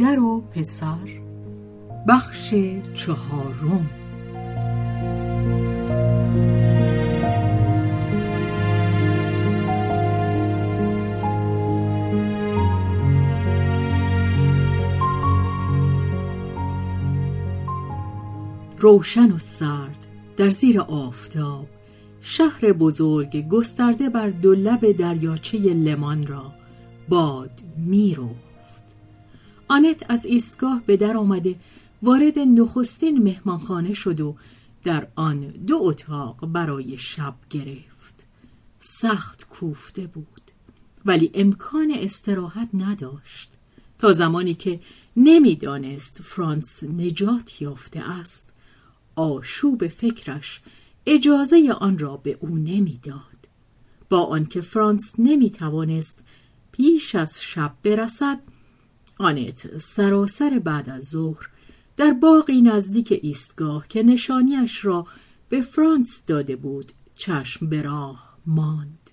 مادر و پسر. بخش چهارم. روشن و سرد در زیر آفتاب شهر بزرگ گسترده بر دو لب دریاچه لمان را باد میروفت آنت از ایستگاه به در آمده وارد نخستین مهمانخانه شد و در آن دو اتاق برای شب گرفت سخت کوفته بود ولی امکان استراحت نداشت تا زمانی که نمی‌دانست فرانس نجات یافته است آشوب فکرش اجازه آن را به او نمی‌داد. با آنکه فرانس نمی توانست پیش از شب برسد آنت سراسر بعد از ظهر در باقی نزدیک ایستگاه که نشانیش را به فرانس داده بود چشم به راه ماند.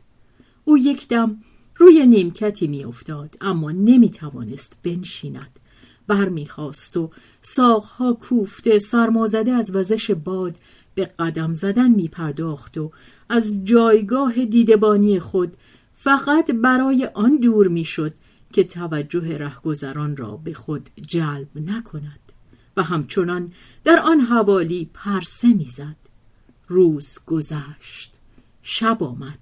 او یک دم روی نیمکتی میافتاد اما نمی توانست بنشیند برمیخواست و ساقها کوفته سرمازده از وزش باد به قدم زدن می پرداخت و از جایگاه دیدبانی خود فقط برای آن دور می شد که توجه رهگذران را به خود جلب نکند و همچنان در آن حوالی پرسه می‌زد. روز گذشت شب آمد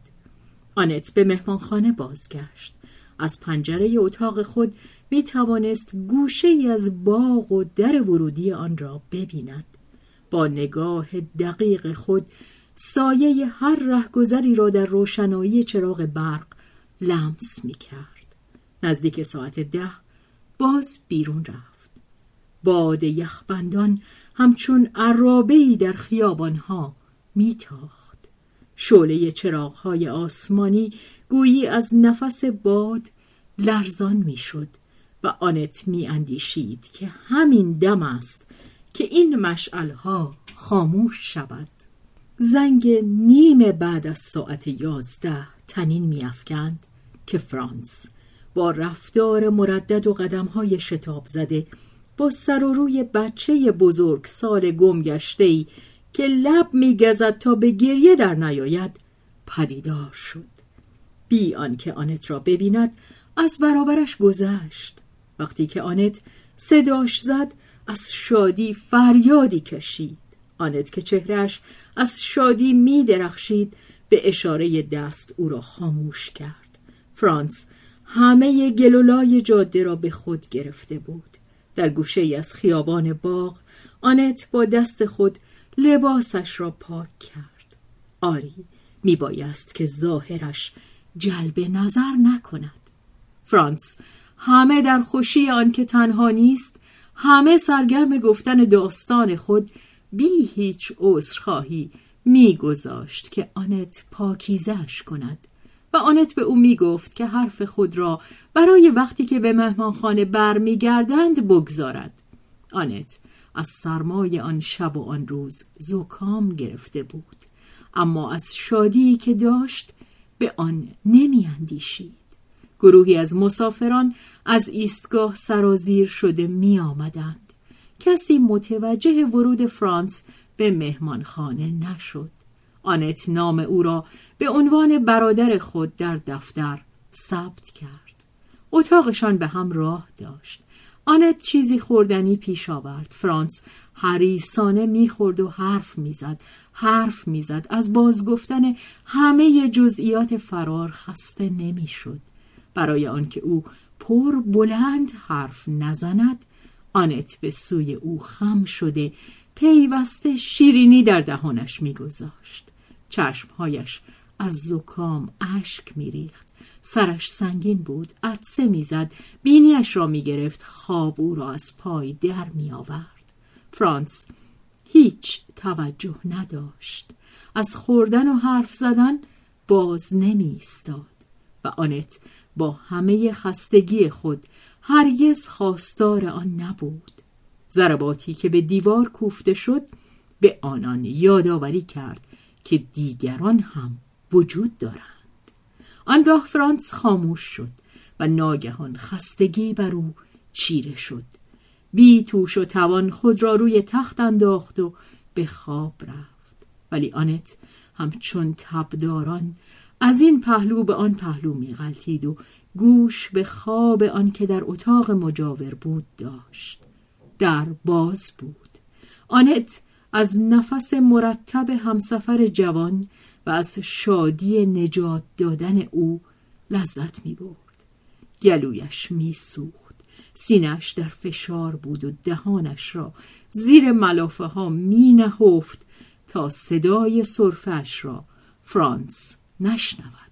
آنت به مهمانخانه بازگشت از پنجره اتاق خود می توانست گوشه ای از باغ و در ورودی آن را ببیند با نگاه دقیق خود سایه هر رهگذری را در روشنایی چراغ برق لمس می کرد. نزدیک ساعت ده باز بیرون رفت. باد یخبندان همچون عرابهی در خیابانها میتاخت. شعله چراغهای آسمانی گویی از نفس باد لرزان می‌شد و آنت می اندیشید که همین دم است که این مشعلها خاموش شود زنگ نیم بعد از ساعت یازده تنین میافکند که فرانس با رفتار مردد و قدمهای شتاب زده با سر و روی بچه بزرگ سال گم ای که لب میگزد تا به گریه در نیاید پدیدار شد. بی آنکه آنت را ببیند از برابرش گذشت. وقتی که آنت صداش زد از شادی فریادی کشید. آنت که چهرش از شادی می درخشید به اشاره دست او را خاموش کرد. فرانس همه گلولای جاده را به خود گرفته بود. در گوشه ای از خیابان باغ آنت با دست خود لباسش را پاک کرد. آری می بایست که ظاهرش جلب نظر نکند. فرانس همه در خوشی آنکه تنها نیست همه سرگرم گفتن داستان خود بی هیچ عذرخواهی میگذاشت که آنت پاکیزش کند. و آنت به او می گفت که حرف خود را برای وقتی که به مهمانخانه برمیگردند بگذارد آنت از سرمای آن شب و آن روز زکام گرفته بود اما از شادی که داشت به آن نمی اندیشید. گروهی از مسافران از ایستگاه سرازیر شده می آمدند. کسی متوجه ورود فرانس به مهمانخانه نشد. آنت نام او را به عنوان برادر خود در دفتر ثبت کرد. اتاقشان به هم راه داشت. آنت چیزی خوردنی پیش آورد. فرانس حریسانه می‌خورد و حرف می‌زد. حرف می‌زد. از بازگفتن همه جزئیات فرار خسته نمی‌شد. برای آنکه او پر بلند حرف نزند آنت به سوی او خم شده پیوسته شیرینی در دهانش میگذاشت چشمهایش از زکام اشک میریخت. سرش سنگین بود عدسه می‌زد بینیش را می‌گرفت خواب او را از پای در میآورد. فرانس هیچ توجه نداشت. از خوردن و حرف زدن باز نمی استاد و آنت با همه خستگی خود هرگز خواستار آن نبود. ضرباتی که به دیوار کوفته شد به آنان یادآوری کرد که دیگران هم وجود دارند. آنگاه فرانس خاموش شد و ناگهان خستگی بر او چیره شد. بی توش و توان خود را روی تخت انداخت و به خواب رفت. ولی آنت همچون تبداران از این پهلو به آن پهلو میغلطید و گوش به خواب آن که در اتاق مجاور بود داشت. در باز بود. آنت از نفس مرتب همسفر جوان و از شادی نجات دادن او لذت می برد. گلویش می سوخت. سینش در فشار بود و دهانش را زیر ملافه ها می نهفت تا صدای صرفش را فرانس نشنود.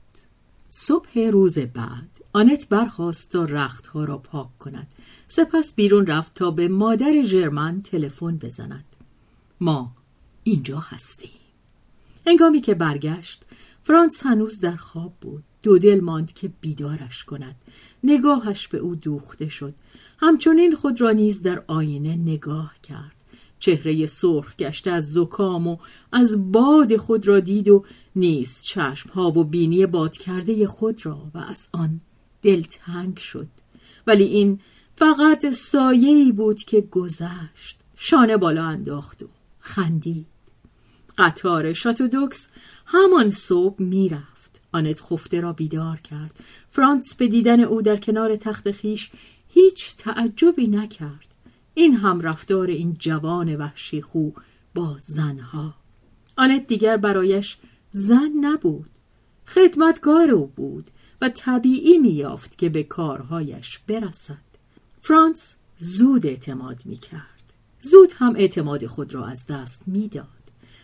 صبح روز بعد آنت برخواست تا رختها را پاک کند سپس بیرون رفت تا به مادر ژرمن تلفن بزند ما اینجا هستیم. هنگامی که برگشت فرانس هنوز در خواب بود. دو دل ماند که بیدارش کند. نگاهش به او دوخته شد. همچنین خود را نیز در آینه نگاه کرد. چهره سرخ گشته از زکام و از باد خود را دید و نیز چشم ها و بینی باد کرده خود را و از آن دلتنگ شد. ولی این فقط سایه‌ای بود که گذشت. شانه بالا انداخت و خندید. قطار شاتودوکس همان صبح می‌رفت. آنت خفته را بیدار کرد. فرانس به دیدن او در کنار تخت خیش هیچ تعجبی نکرد. این هم رفتار این جوان وحشی خو با زنها. آنت دیگر برایش زن نبود. خدمتکار او بود و طبیعی میافت که به کارهایش برسد. فرانس زود اعتماد می‌کرد. زود هم اعتماد خود را از دست می‌داد.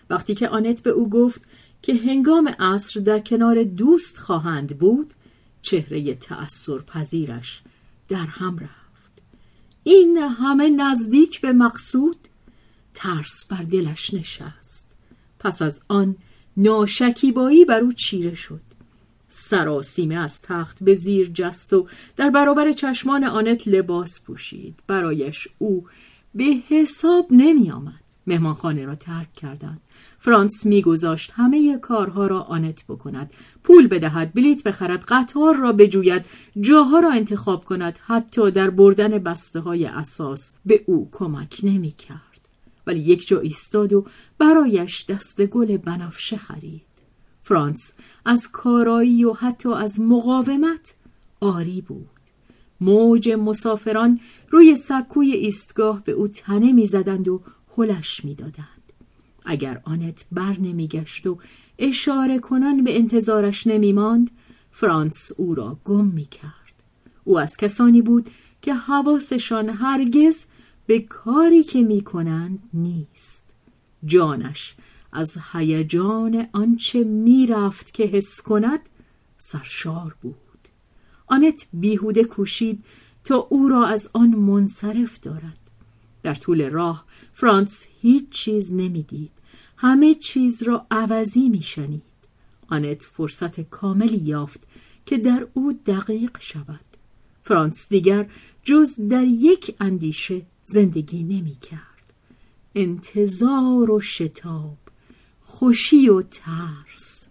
وقتی که آنت به او گفت که هنگام عصر در کنار دوست خواهند بود چهره تأثیر پذیرش در هم رفت. این همه نزدیک به مقصود ترس بر دلش نشست. پس از آن ناشکیبایی بر او چیره شد. سراسیمه از تخت به زیر جست و در برابر چشمان آنت لباس پوشید. برایش او به حساب نمی آمد مهمانخانه را ترک کردند. فرانس میگذاشت همه کارها را آنت بکند. پول بدهد بلیت بخرد قطار را بجوید جاها را انتخاب کند. حتی در بردن بسته های اساس به او کمک نمی کرد ولی یک جا ایستاد و برایش دست گل بنفشه خرید. فرانس از کارایی و حتی از مقاومت آری بود. موج مسافران روی سکوی ایستگاه به او تنه می‌زدند و هلش می‌دادند. اگر آنت بر نمیگشت و اشاره کنان به انتظارش نمیماند فرانس او را گم می‌کرد. او از کسانی بود که حواسشان هرگز به کاری که می‌کنند نیست. جانش از هیجان آنچه می‌رفت که حس کند سرشار بود. آنت بیهوده کوشید تا او را از آن منصرف دارد. در طول راه فرانس هیچ چیز نمی‌دید. همه چیز را عوضی میشنید. آنت فرصت کاملی یافت که در او دقیق شود. فرانس دیگر جز در یک اندیشه زندگی نمی کرد انتظار و شتاب خوشی و ترس.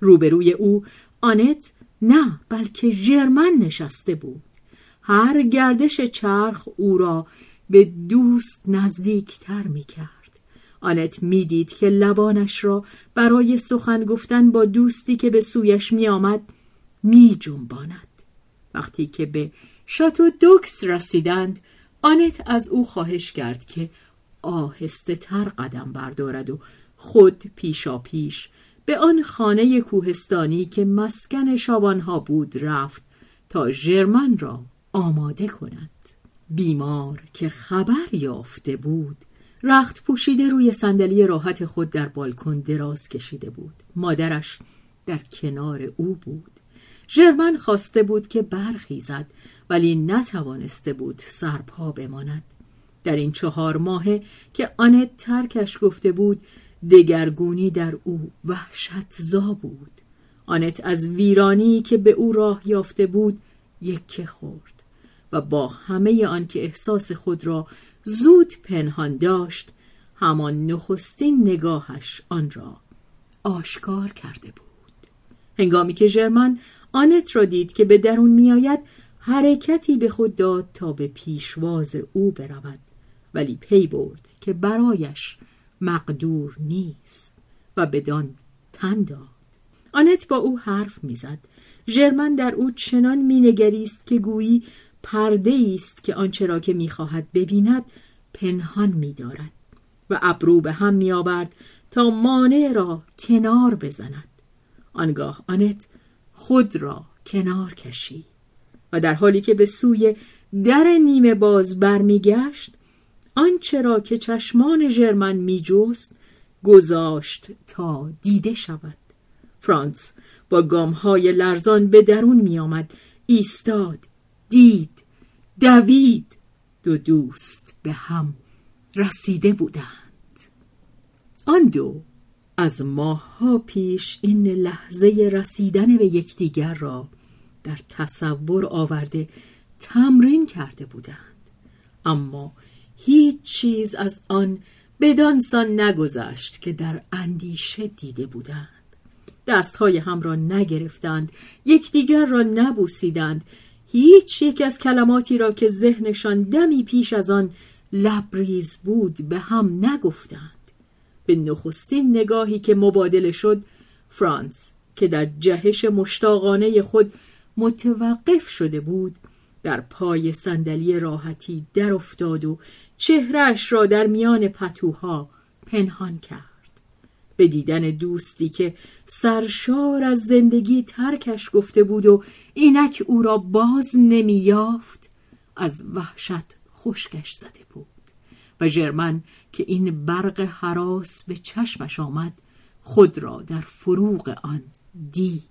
روبروی او آنت نه بلکه ژرمن نشسته بود هر گردش چرخ او را به دوست نزدیکتر می کرد آنت می‌دید که لبانش را برای سخن گفتن با دوستی که به سویش می آمد می جنباند. وقتی که به شاتو دوکس رسیدند آنت از او خواهش کرد که آهسته تر قدم بردارد و خود پیشا پیش به آن خانه کوهستانی که مسکن شابانها بود رفت تا ژرمن را آماده کند بیمار که خبر یافته بود رخت پوشیده روی صندلی راحت خود در بالکن دراز کشیده بود. مادرش در کنار او بود. ژرمن خواسته بود که برخیزد ولی نتوانسته بود سرپا بماند. در این چهار ماهه که آنت ترکش گفته بود دگرگونی در او وحشت زا بود. آنت از ویرانی که به او راه یافته بود یکه خورد و با همه آن که احساس خود را زود پنهان داشت همان نخستین نگاهش آن را آشکار کرده بود. هنگامی که ژرمن آنت را دید که به درون میآید حرکتی به خود داد تا به پیشواز او برود ولی پی برد که برایش مقدور نیست و بدان تن داد. آنت با او حرف می‌زد. ژرمن در او چنان مینگریست که گویی پرده است که آنچه را که می‌خواهد ببیند پنهان میدارد و ابرو به هم میآورد تا مانع را کنار بزند. آنگاه آنت خود را کنار کشید و در حالی که به سوی در نیمه باز برمیگشت آنچه را که چشمان ژرمن میجست گذاشت تا دیده شود. فرانس با گامهای لرزان به درون میآمد. ایستاد دید دوید. دو دوست به هم رسیده بودند. آن دو از ماهها پیش این لحظه رسیدن به یکدیگر را در تصور آورده تمرین کرده بودند. اما هیچ چیز از آن بدانسان نگذشت که در اندیشه دیده بودند. دستهای هم را نگرفتند یکدیگر را نبوسیدند. هیچ یک از کلماتی را که ذهنشان دمی پیش از آن لبریز بود به هم نگفتند. به نخستین نگاهی که مبادله شد فرانس که در جهش مشتاقانه خود متوقف شده بود در پای صندلی راحتی در افتاد و چهرش را در میان پتوها پنهان کرد. به دیدن دوستی که سرشار از زندگی ترکش گفته بود و اینک او را باز نمییافت از وحشت خشکش زده بود و ژرمن که این برق حراس به چشمش آمد خود را در فروغ آن دید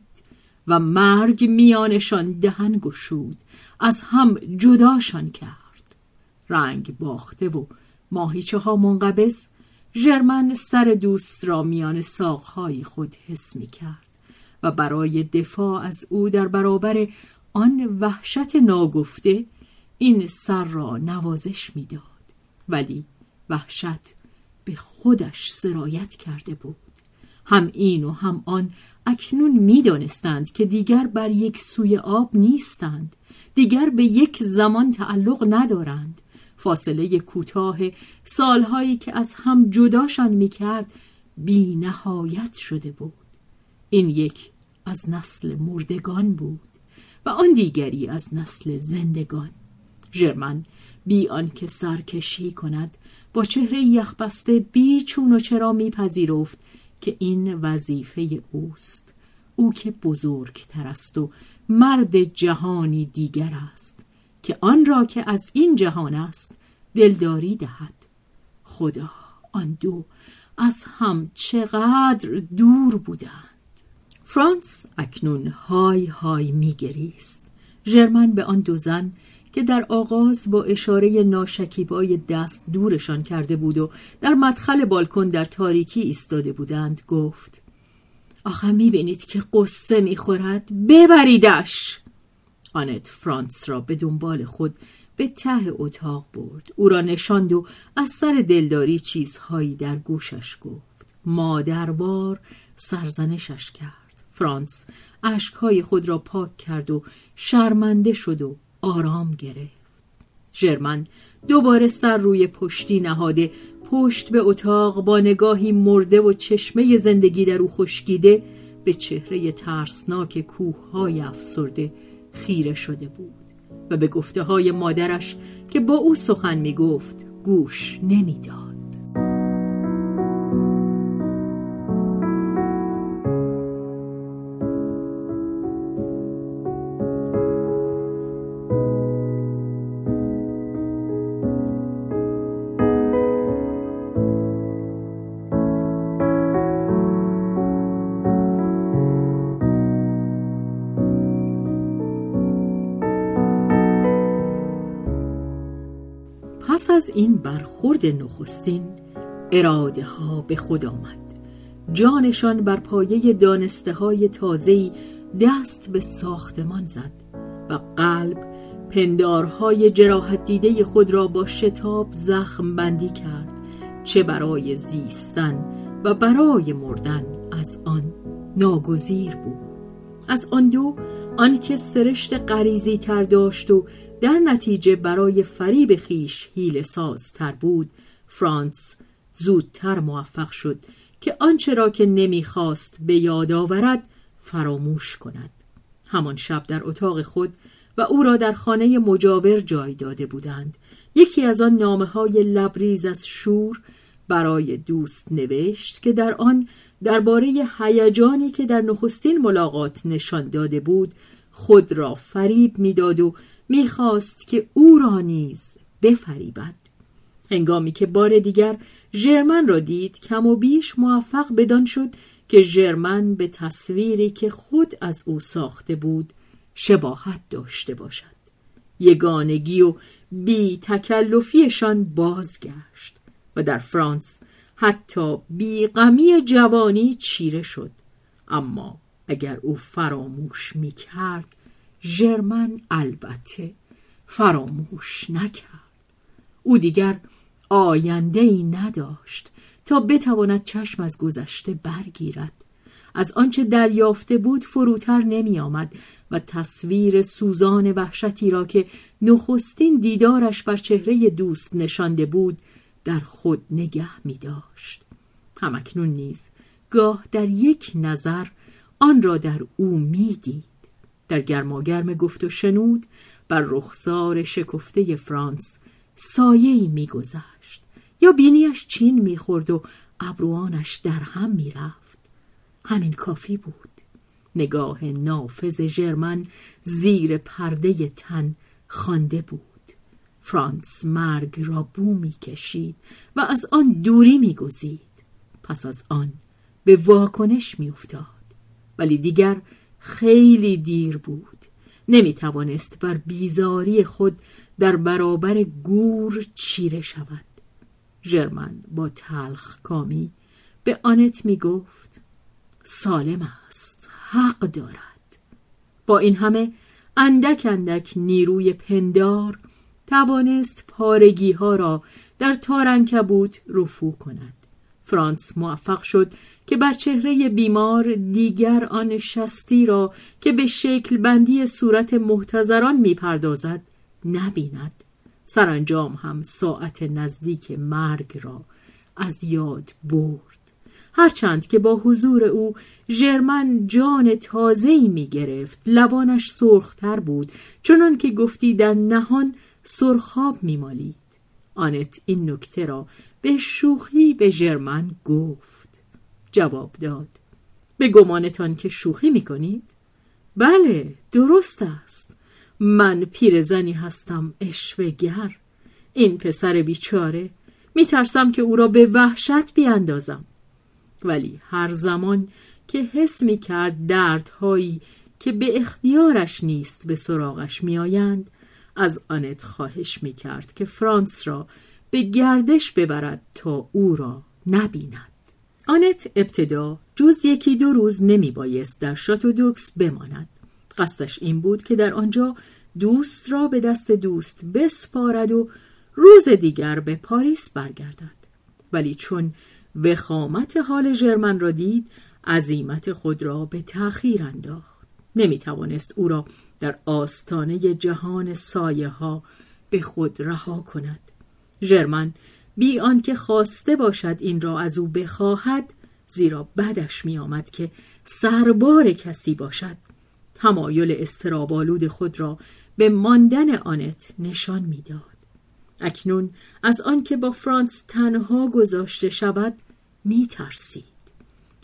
و مرگ میانشان دهن گشود از هم جداشان کرد. رنگ باخته و ماهیچه ها منقبض ژرمن سر دوست را میان ساقهای خود حس می کرد و برای دفاع از او در برابر آن وحشت ناگفته این سر را نوازش می‌داد. ولی وحشت به خودش سرایت کرده بود. هم این و هم آن اکنون می‌دانستند که دیگر بر یک سوی آب نیستند دیگر به یک زمان تعلق ندارند. فاصله کوتاه سالهایی که از هم جداشان می‌کرد بی نهایت شده بود. این یک از نسل مردگان بود و آن دیگری از نسل زندگان. ژرمن بی آنکه سرکشی کند با چهره یخبسته بی چون و چرا میپذیرفت که این وظیفه اوست. او که بزرگتر است و مرد جهانی دیگر است. که آن را که از این جهان است دلداری دهد. خدا آن دو از هم چقدر دور بودند. فرانس اکنون های های میگریست ژرمن به آن دو زن که در آغاز با اشاره ناشکیبای دست دورشان کرده بود و در مدخل بالکن در تاریکی ایستاده بودند گفت آخه می‌بینید که قصه می‌خورد؟ ببریدش! آنت فرانس را به دنبال خود به ته اتاق برد. او را نشاند و از سر دلداری چیزهایی در گوشش گفت. مادربار سرزنشش کرد. فرانس اشکهای خود را پاک کرد و شرمنده شد و آرام گرفت. ژرمن دوباره سر روی پشتی نهاده پشت به اتاق با نگاهی مرده و چشمه زندگی در او خشکیده به چهره ترسناک کوههای افسرده خیره شده بود و به گفته های مادرش که با او سخن می گفت گوش نمی‌داد. این برخورد نخستین اراده ها به خود آمد. جانشان بر پایه دانسته های تازهی دست به ساختمان زد و قلب پندارهای جراحت دیده خود را با شتاب زخم بندی کرد چه برای زیستن و برای مردن از آن ناگزیر بود. از آن دو آنکه سرشت قریزی تر داشت و در نتیجه برای فریب خیش حیل سازتر بود فرانس زودتر موفق شد که آنچه را که نمی‌خواست به یاد آورد فراموش کند. همان شب در اتاق خود و او را در خانه مجاور جای داده بودند. یکی از آن نامه های لبریز از شور برای دوست نوشت که در آن درباره هیجانی که در نخستین ملاقات نشان داده بود خود را فریب می‌داد و می‌خواست که او را نیز بفریبد. هنگامی که بار دیگر ژرمن را دید کم و بیش موفق بدان شد که ژرمن به تصویری که خود از او ساخته بود شباهت داشته باشد. یگانگی و بی تکلفیشان بازگشت و در فرانس حتی بیغمی جوانی چیره شد. اما اگر او فراموش می کرد ژرمن البته فراموش نکرد. او دیگر آینده ای نداشت تا بتواند چشم از گذشته برگیرد. از آنچه دریافته بود فروتر نمی آمد و تصویر سوزان وحشتی را که نخستین دیدارش بر چهره دوست نشانده بود در خود نگه می داشت. همکنون نیز گاه در یک نظر آن را در او می‌دید در گرماگرم گفت و شنود بر رخسار شکفته فرانس سایه‌ای میگذشت یا بینیش چین می‌خورد و ابروانش در هم می‌رفت همین کافی بود. نگاه نافذ ژرمن زیر پرده تن خوانده بود. فرانس مرگ را بو می‌کشید و از آن دوری میگزید. پس از آن به واکنش میافتاد. ولی دیگر خیلی دیر بود. نمی توانست بر بیزاری خود در برابر گور چیره شود. ژرمن با تلخ کامی به آنت می گفت سالم است حق دارد. با این همه اندک اندک نیروی پندار توانست پارگی ها را در تارنکبوت رفو کند. فرانس موفق شد که بر چهره بیمار دیگر آن شستی را که به شکل بندی صورت محتضران می‌پردازد نبیند. سرانجام هم ساعت نزدیک مرگ را از یاد برد. هرچند که با حضور او ژرمن جان تازه‌ای می گرفت لبانش سرختر بود چنان که گفتی در نهان سرخاب می مالید. آنت این نکته را به شوخی به ژرمن گفت. جواب داد. به گمانتان که شوخی می کنید؟ بله درست است. من پیرزنی هستم اشوگر این پسر بیچاره. میترسم که او را به وحشت بیاندازم. ولی هر زمان که حس می کرد دردهایی که به اختیارش نیست به سراغش میآیند از آنت خواهش می کرد که فرانس را به گردش ببرد تا او را نبیند. آنت ابتدا جز یکی دو روز نمی بایست در شاتو دوکس بماند. قصدش این بود که در آنجا دوست را به دست دوست بسپارد و روز دیگر به پاریس برگردد. ولی چون وخامت حال ژرمن را دید عظیمت خود را به تأخیر انداخت. نمی توانست او را در آستانه جهان سایه ها به خود رها کند ژرمن بی آنکه خواسته باشد این را از او بخواهد زیرا بدش می آمد که سربار کسی باشد تمایل استرابالود خود را به ماندن آنت نشان می‌داد. اکنون از آنکه با فرانس تنها گذاشته شود می ترسید.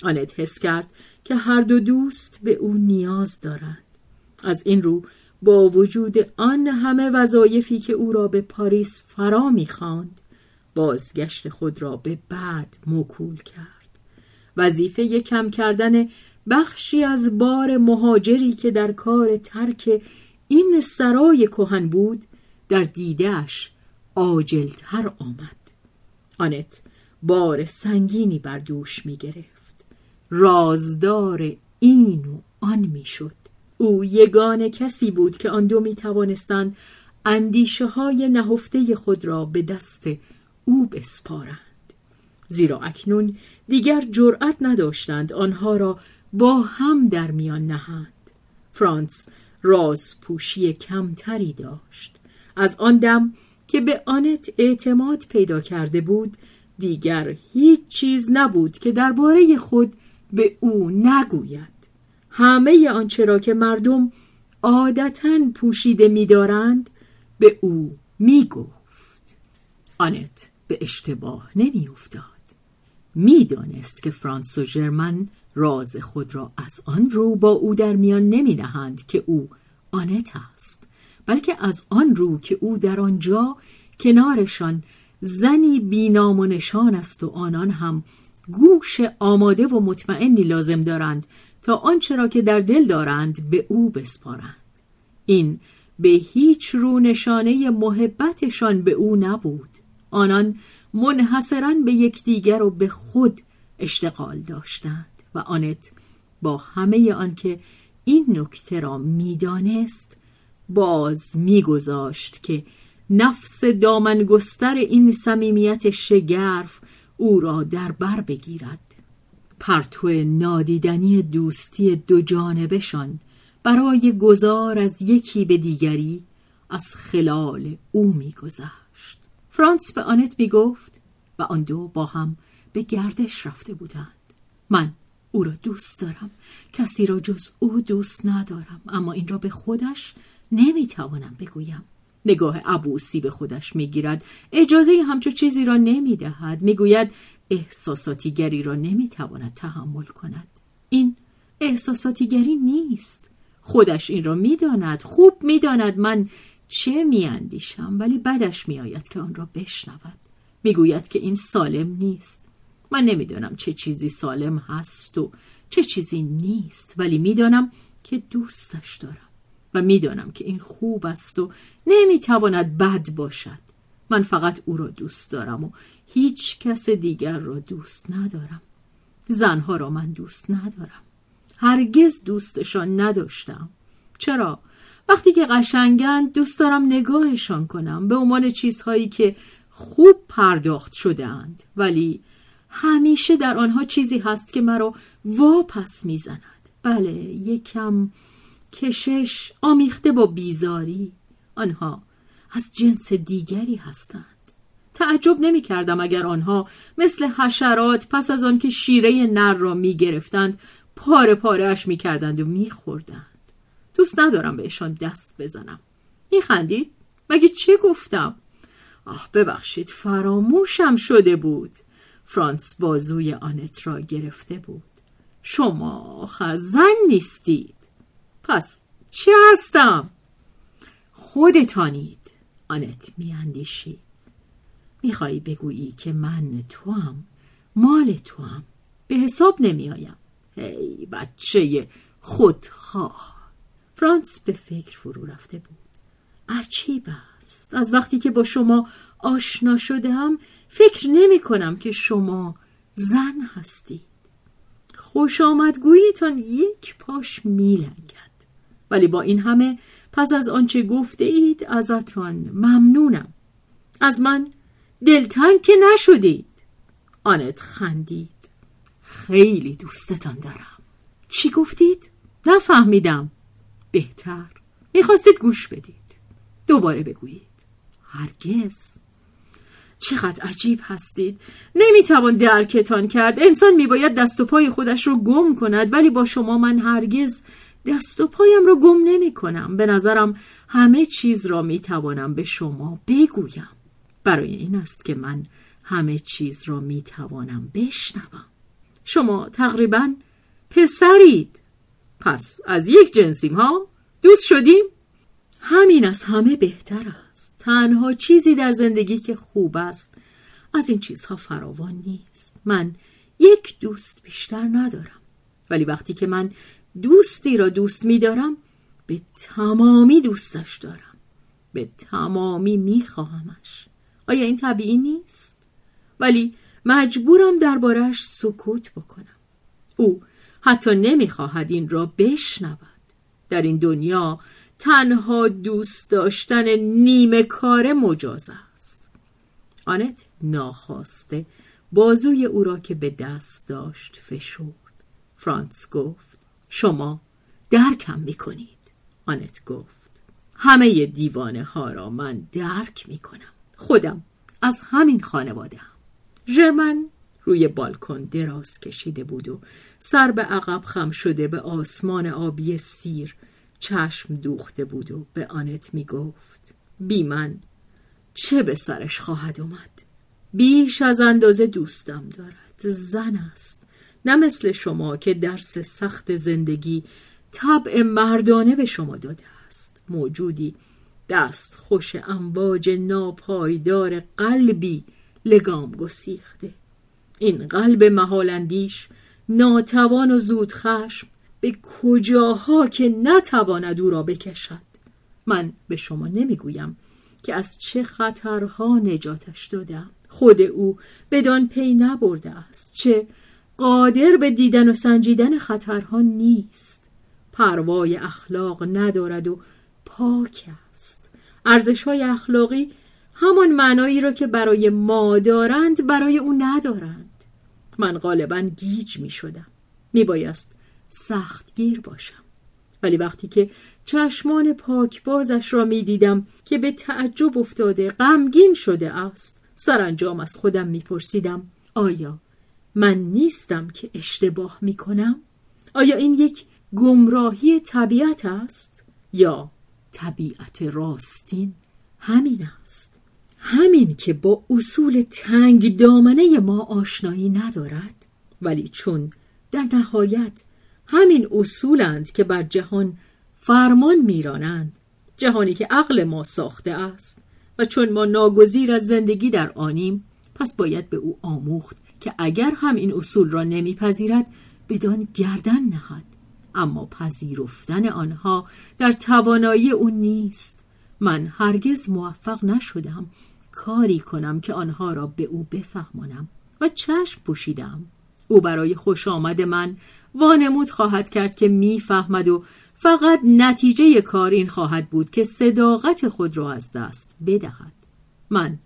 آنت حس کرد که هر دو دوست به او نیاز دارند. از این رو با وجود آن همه وظایفی که او را به پاریس فرا می‌خواند بازگشت خود را به بعد موکول کرد. وظیفه کم کردن بخشی از بار مهاجری که در کار ترک این سرای کهن بود در دیدهش عاجلتر آمد. آنت بار سنگینی بر دوش می گرفت رازدار این و آن می شد او یگان کسی بود که آن دو می توانستند اندیشه های نهفته خود را به دست او بسپارند. زیرا اکنون دیگر جرأت نداشتند آنها را با هم در میان نهند. فرانس راز پوشی کمتری داشت. از آن دم که به آنت اعتماد پیدا کرده بود دیگر هیچ چیز نبود که درباره خود به او نگوید. همه آنچه را که مردم عادتا پوشیده می‌دارند به او می‌گفت. آنت به اشتباه نمیافتاد. می‌دانست که فرانس و ژرمن راز خود را از آن رو با او در میان نمی نهند که او آنت است بلکه از آن رو که او در آنجا کنارشان زنی بینام و نشان است و آنان هم گوش آماده و مطمئنی لازم دارند تا آنچه را که در دل دارند به او بسپارند. این به هیچ رو نشانه محبتشان به او نبود. آنان منحصرا به یکدیگر و به خود اشتغال داشتند و آنت با همه آنکه این نکته را می‌دانست باز میگذاشت که نفس دامنگستر این صمیمیت شگرف او را در بر بگیرد. پرتو نادیدنی دوستی دو جانبشان برای گذار از یکی به دیگری از خلال او میگذشت. فرانس به آنت می‌گفت و آن دو با هم به گردش رفته بودند. من او را دوست دارم. کسی را جز او دوست ندارم اما این را به خودش نمی‌توانم بگویم. نگاه عبوسی به خودش می‌گیرد. اجازه همچو چیزی را نمی‌دهد. می‌گوید احساساتیگری را نمی‌تواند تحمل کند. این احساساتیگری نیست. خودش این را می‌داند. خوب می‌داند من چه میاندیشم ولی بدش میآید که آن را بشنود. می‌گوید که این سالم نیست. من نمی‌دانم چه چیزی سالم هست و چه چیزی نیست ولی می‌دانم که دوستش دارم. و می‌دانم که این خوب است و نمی‌تواند بد باشد. من فقط او را دوست دارم و هیچ کس دیگر را دوست ندارم. زنها را من دوست ندارم. هرگز دوستشان نداشتم. چرا؟ وقتی که قشنگند دوست دارم نگاهشان کنم. به عنوان چیزهایی که خوب پرداخت شده اند ولی همیشه در آنها چیزی هست که مرا واپس می‌زند. بله یکم کشش آمیخته با بیزاری آنها از جنس دیگری هستند تعجب نمی کردم اگر آنها مثل حشرات پس از آنکه شیره نر را می گرفتند پاره پارهش می کردند و می خوردند. دوست ندارم بهشان دست بزنم می خندید؟ مگه چه گفتم؟ آه ببخشید فراموشم شده بود فرانس بازوی آنت را گرفته بود شما خزن نیستید پس چه هستم؟ خودتانید آنت میاندیشید میخوایی بگویی که من تو هم مال تو هم به حساب نمیآیم. هی بچه خودخواه. فرانس به فکر فرو رفته بود. عجیب است. از وقتی که با شما آشنا شده هم فکر نمی کنم که شما زن هستید. خوش آمدگویتان یک پاش میلنگد. ولی با این همه پس از آنچه گفته اید ازتان ممنونم. از من دلتنگ که نشدید. آنت خندید. خیلی دوستتان دارم. چی گفتید؟ نفهمیدم. بهتر. می‌خواستید گوش بدید. دوباره بگویید. هرگز. چقدر عجیب هستید. نمی‌توان درکتان کرد. انسان میباید دست و پای خودش رو گم کند ولی با شما من هرگز دست و پایم رو گم نمی کنم. به نظرم همه چیز را می‌توانم به شما بگویم. برای این است که من همه چیز را می‌توانم بشنوم. شما تقریبا پسرید. پس از یک جنسیم ها؟ دوست شدیم؟ همین از همه بهتر است. تنها چیزی در زندگی که خوب است از این چیزها فراوان نیست. من یک دوست بیشتر ندارم. ولی وقتی که من دوستی را دوست میدارم به تمامی دوستش دارم. به تمامی میخواهمش. آیا این طبیعی نیست؟ ولی مجبورم دربارهش سکوت بکنم. او حتی نمی‌خواهد این را بشنود. در این دنیا تنها دوست داشتن نیمه کار مجاز است. آنت ناخواسته بازوی او را که به دست داشت فشرد. فرانس گفت شما درکم می‌کنید. آنت گفت همه دیوانه ها را من درک می‌کنم. خودم از همین خانواده هم ژرمن روی بالکن دراز کشیده بود و سر به عقب خم شده به آسمان آبی سیر چشم دوخته بود و به آنت می گفت بی من چه به سرش خواهد اومد؟ بیش از اندازه دوستم دارد. زن است. نه مثل شما که درس سخت زندگی طبع مردانه به شما داده است. موجودی دست خوش امواج ناپایدار قلبی لگام گسیخته. این قلب محالندیش ناتوان و زود خشم به کجاها که نتواند او را بکشد؟ من به شما نمی‌گویم که از چه خطرها نجاتش دادم خود او بدان پی نبرده است. چه قادر به دیدن و سنجیدن خطرها نیست. پروای اخلاق ندارد و پاک است. ارزش های اخلاقی همان معنایی را که برای ما دارند برای او ندارند. من غالبا گیج می شدم می بایست سختگیر باشم. ولی وقتی که چشمان پاکبازش را می دیدم که به تعجب افتاده غمگین شده است سرانجام از خودم می پرسیدم آیا من نیستم که اشتباه می کنم؟ آیا این یک گمراهی طبیعت است؟ یا طبیعت راستین همین است همین که با اصول تنگ دامنه ما آشنایی ندارد ولی چون در نهایت همین اصولند که بر جهان فرمان میرانند جهانی که عقل ما ساخته است و چون ما ناگزیر از زندگی در آنیم پس باید به او آموخت که اگر هم این اصول را نمیپذیرد بدان گردن نهد. اما پذیرفتن آنها در توانایی او نیست. من هرگز موفق نشدم کاری کنم که آنها را به او بفهمانم و چشم پوشیدم. او برای خوش آمد من وانمود خواهد کرد که می‌فهمد و فقط نتیجه کار این خواهد بود که صداقت خود را از دست بدهد. من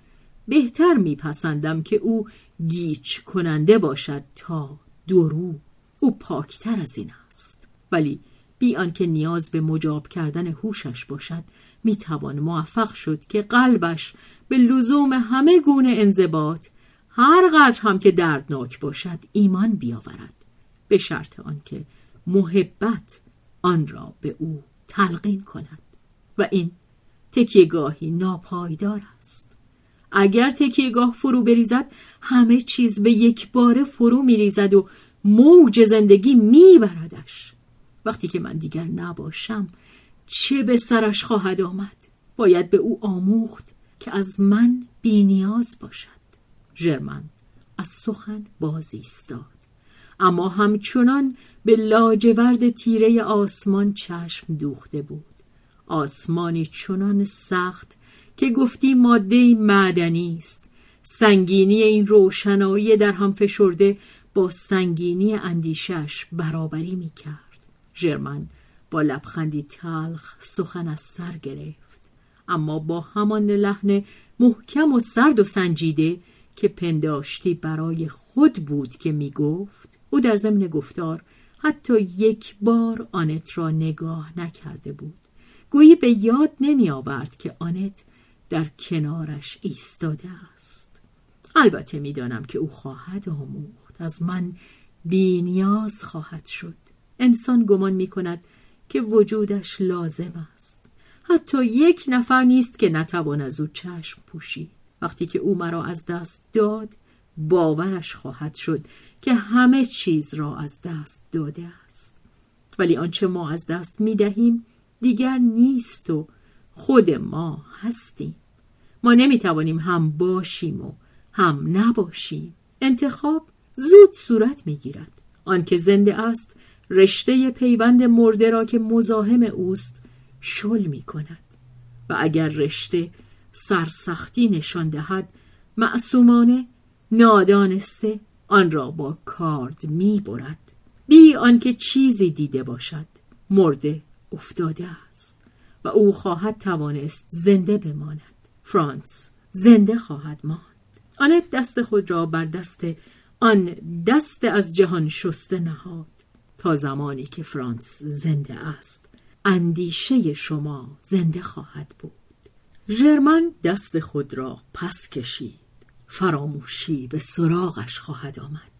بهتر میپسندم که او گیچ کننده باشد تا درو او پاکتر از این است. ولی بی آنکه نیاز به مجاب کردن هوشش باشد می‌توان موفق شد که قلبش به لزوم همه گونه انضباط هر قدر هم که دردناک باشد ایمان بیاورد. به شرط آنکه محبت آن را به او تلقین کند. و این تکیهگاهی ناپایدار است. اگر تکیهگاه فرو بریزد همه چیز به یک باره فرو میریزد و موج زندگی میبردش. وقتی که من دیگر نباشم چه به سرش خواهد آمد؟ باید به او آموخت که از من بینیاز باشد. ژرمن از سخن بازی ایستاد اما همچنان به لاجورد تیره آسمان چشم دوخته بود. آسمانی چنان سخت که گفتی ماده معدنی است. سنگینی این روشنایی در هم فشرده با سنگینی اندیشش برابری می کرد ژرمن با لبخندی تلخ سخن از سر گرفت. اما با همان لحن محکم و سرد و سنجیده که پنداشتی برای خود بود که می گفت او در ضمن گفتار حتی یک بار آنت را نگاه نکرده بود. گویی به یاد نمی آورد که آنت در کنارش ایستاده است. البته می‌دانم که او خواهد آموخت. از من بینیاز خواهد شد. انسان گمان می کند که وجودش لازم است. حتی یک نفر نیست که نتوان از او چشم پوشید. وقتی که او مرا از دست داد باورش خواهد شد که همه چیز را از دست داده است. ولی آنچه ما از دست می دهیم دیگر نیست و خود ما هستیم. ما نمی توانیم هم باشیم و هم نباشیم. انتخاب زود صورت می گیرد آنکه زنده است رشته پیوند مرده را که مزاحم اوست شل می کند و اگر رشته سرسختی نشان دهد معصومانه نادانسته آن را با کارد می برد بی آنکه چیزی دیده باشد مرده افتاده است. و او خواهد توانست زنده بماند. فرانس زنده خواهد ماند. آنت دست خود را بر دست آن دست از جهان شسته نهاد. تا زمانی که فرانس زنده است اندیشه شما زنده خواهد بود. ژرمن دست خود را پس کشید. فراموشی به سراغش خواهد آمد.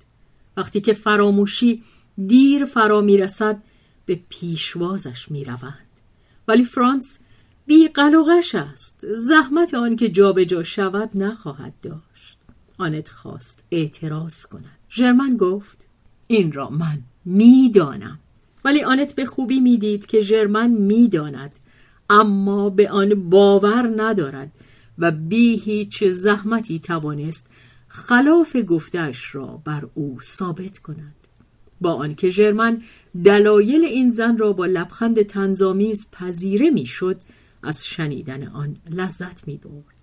وقتی که فراموشی دیر فرا می‌رسد به پیشوازش می‌روند. ولی فرانس بی قلقش است. زحمت آن که جابجا شود نخواهد داشت. آنت خواست اعتراض کند. ژرمن گفت این را من می‌دانم. ولی آنت به خوبی می‌دید که ژرمن می‌داند. اما به آن باور ندارد و بی هیچ زحمتی توانست خلاف گفتش را بر او ثابت کند. با آنکه ژرمن دلایل این زن را با لبخند تنظامیز پذیره می‌شد از شنیدن آن لذت می برد.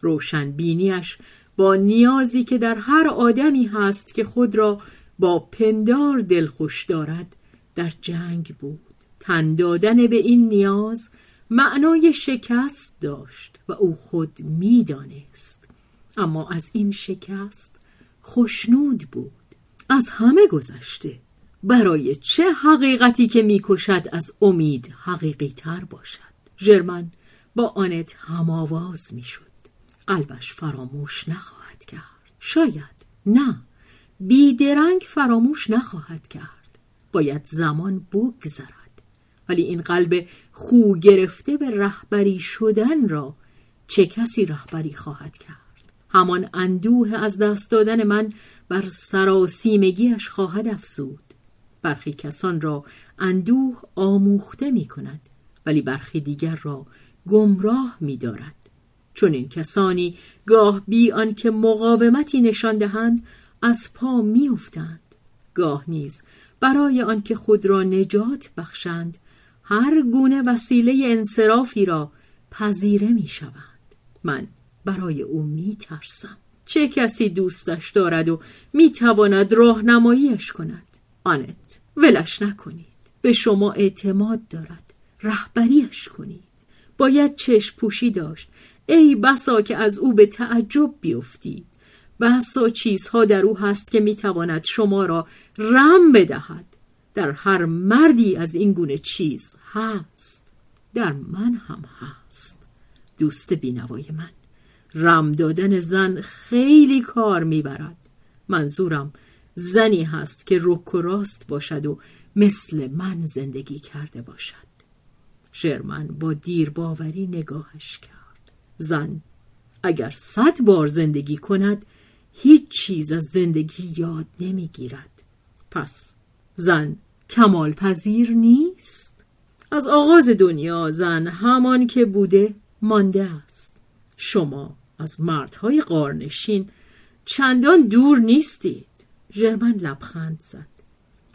روشن بینیش با نیازی که در هر آدمی هست که خود را با پندار دلخوش دارد در جنگ بود. تن دادن به این نیاز معنای شکست داشت و او خود می‌دانست. اما از این شکست خوشنود بود. از همه گذشته. برای چه حقیقتی که می‌کشد از امید حقیقی تر باشد؟ ژرمن با آنت هماواز می‌شد. قلبش فراموش نخواهد کرد. شاید نه بیدرنگ فراموش نخواهد کرد. باید زمان بگذرد. ولی این قلب خو گرفته به رهبری شدن را چه کسی رهبری خواهد کرد؟ همان اندوه از دست دادن من بر سراسیمگیش خواهد افزود برخی کسان را اندوه آموخته می کند ولی برخی دیگر را گمراه می دارد چون این کسانی گاه بی آنکه مقاومتی نشان دهند از پا میافتند گاه نیز برای آنکه خود را نجات بخشند هر گونه وسیله انصرافی را پذیره می شوند. من برای او می ترسم. چه کسی دوستش دارد و می تواند راهنماییش کند؟ آنت ولش نکنید. به شما اعتماد دارد. رهبریش کنید. باید چشم پوشی داشت. ای بسا که از او به تعجب بیفتید. بسا چیزها در او هست که می تواند شما را رم بدهد. در هر مردی از این گونه چیز هست در من هم هست دوست بینوای من رم دادن زن خیلی کار می‌برد. منظورم زنی هست که رک و راست باشد و مثل من زندگی کرده باشد. شرمن با دیر باوری نگاهش کرد. زن اگر صد بار زندگی کند هیچ چیز از زندگی یاد نمی‌گیرد. پس زن کمال پذیر نیست؟ از آغاز دنیا زن همان که بوده مانده است. شما از مردهای قارنشین چندان دور نیستید. ژرمن لبخند زد.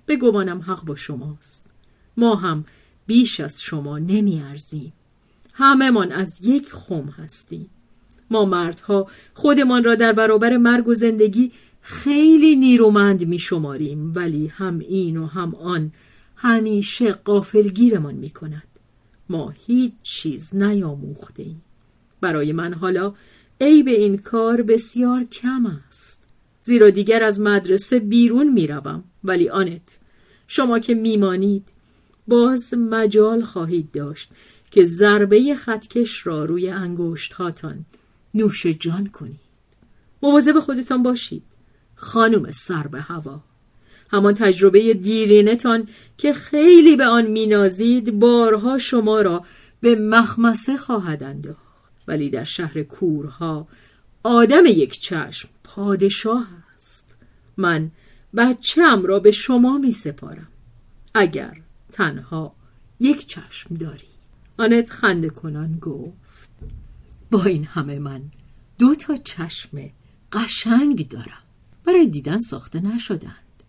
بگمانم حق با شماست. ما هم بیش از شما نمیارزیم. همه من از یک خم هستیم. ما مردها خودمان را در برابر مرگ و زندگی خیلی نیرومند می شماریم ولی هم این و هم آن همیشه قافلگیرمان می کند ما هیچ چیز نیاموخته ایم برای من حالا عیب این کار بسیار کم است. زیرا دیگر از مدرسه بیرون می‌روم. ولی آنت شما که میمانید باز مجال خواهید داشت که ضربه خطکش را روی انگشت هاتان نوش جان کنید. مواظب خودتان باشید خانم سر به هوا. همان تجربه دیرینتان که خیلی به آن مینازید بارها شما را به مخمسه خواهد انداخت ولی در شهر کورها آدم یک چشم پادشاه است. من بچم را به شما می سپارم اگر تنها یک چشم داری. آنت خنده کنان گفت. با این همه من دو تا چشم قشنگ دارم. برای دیدن ساخته نشدند.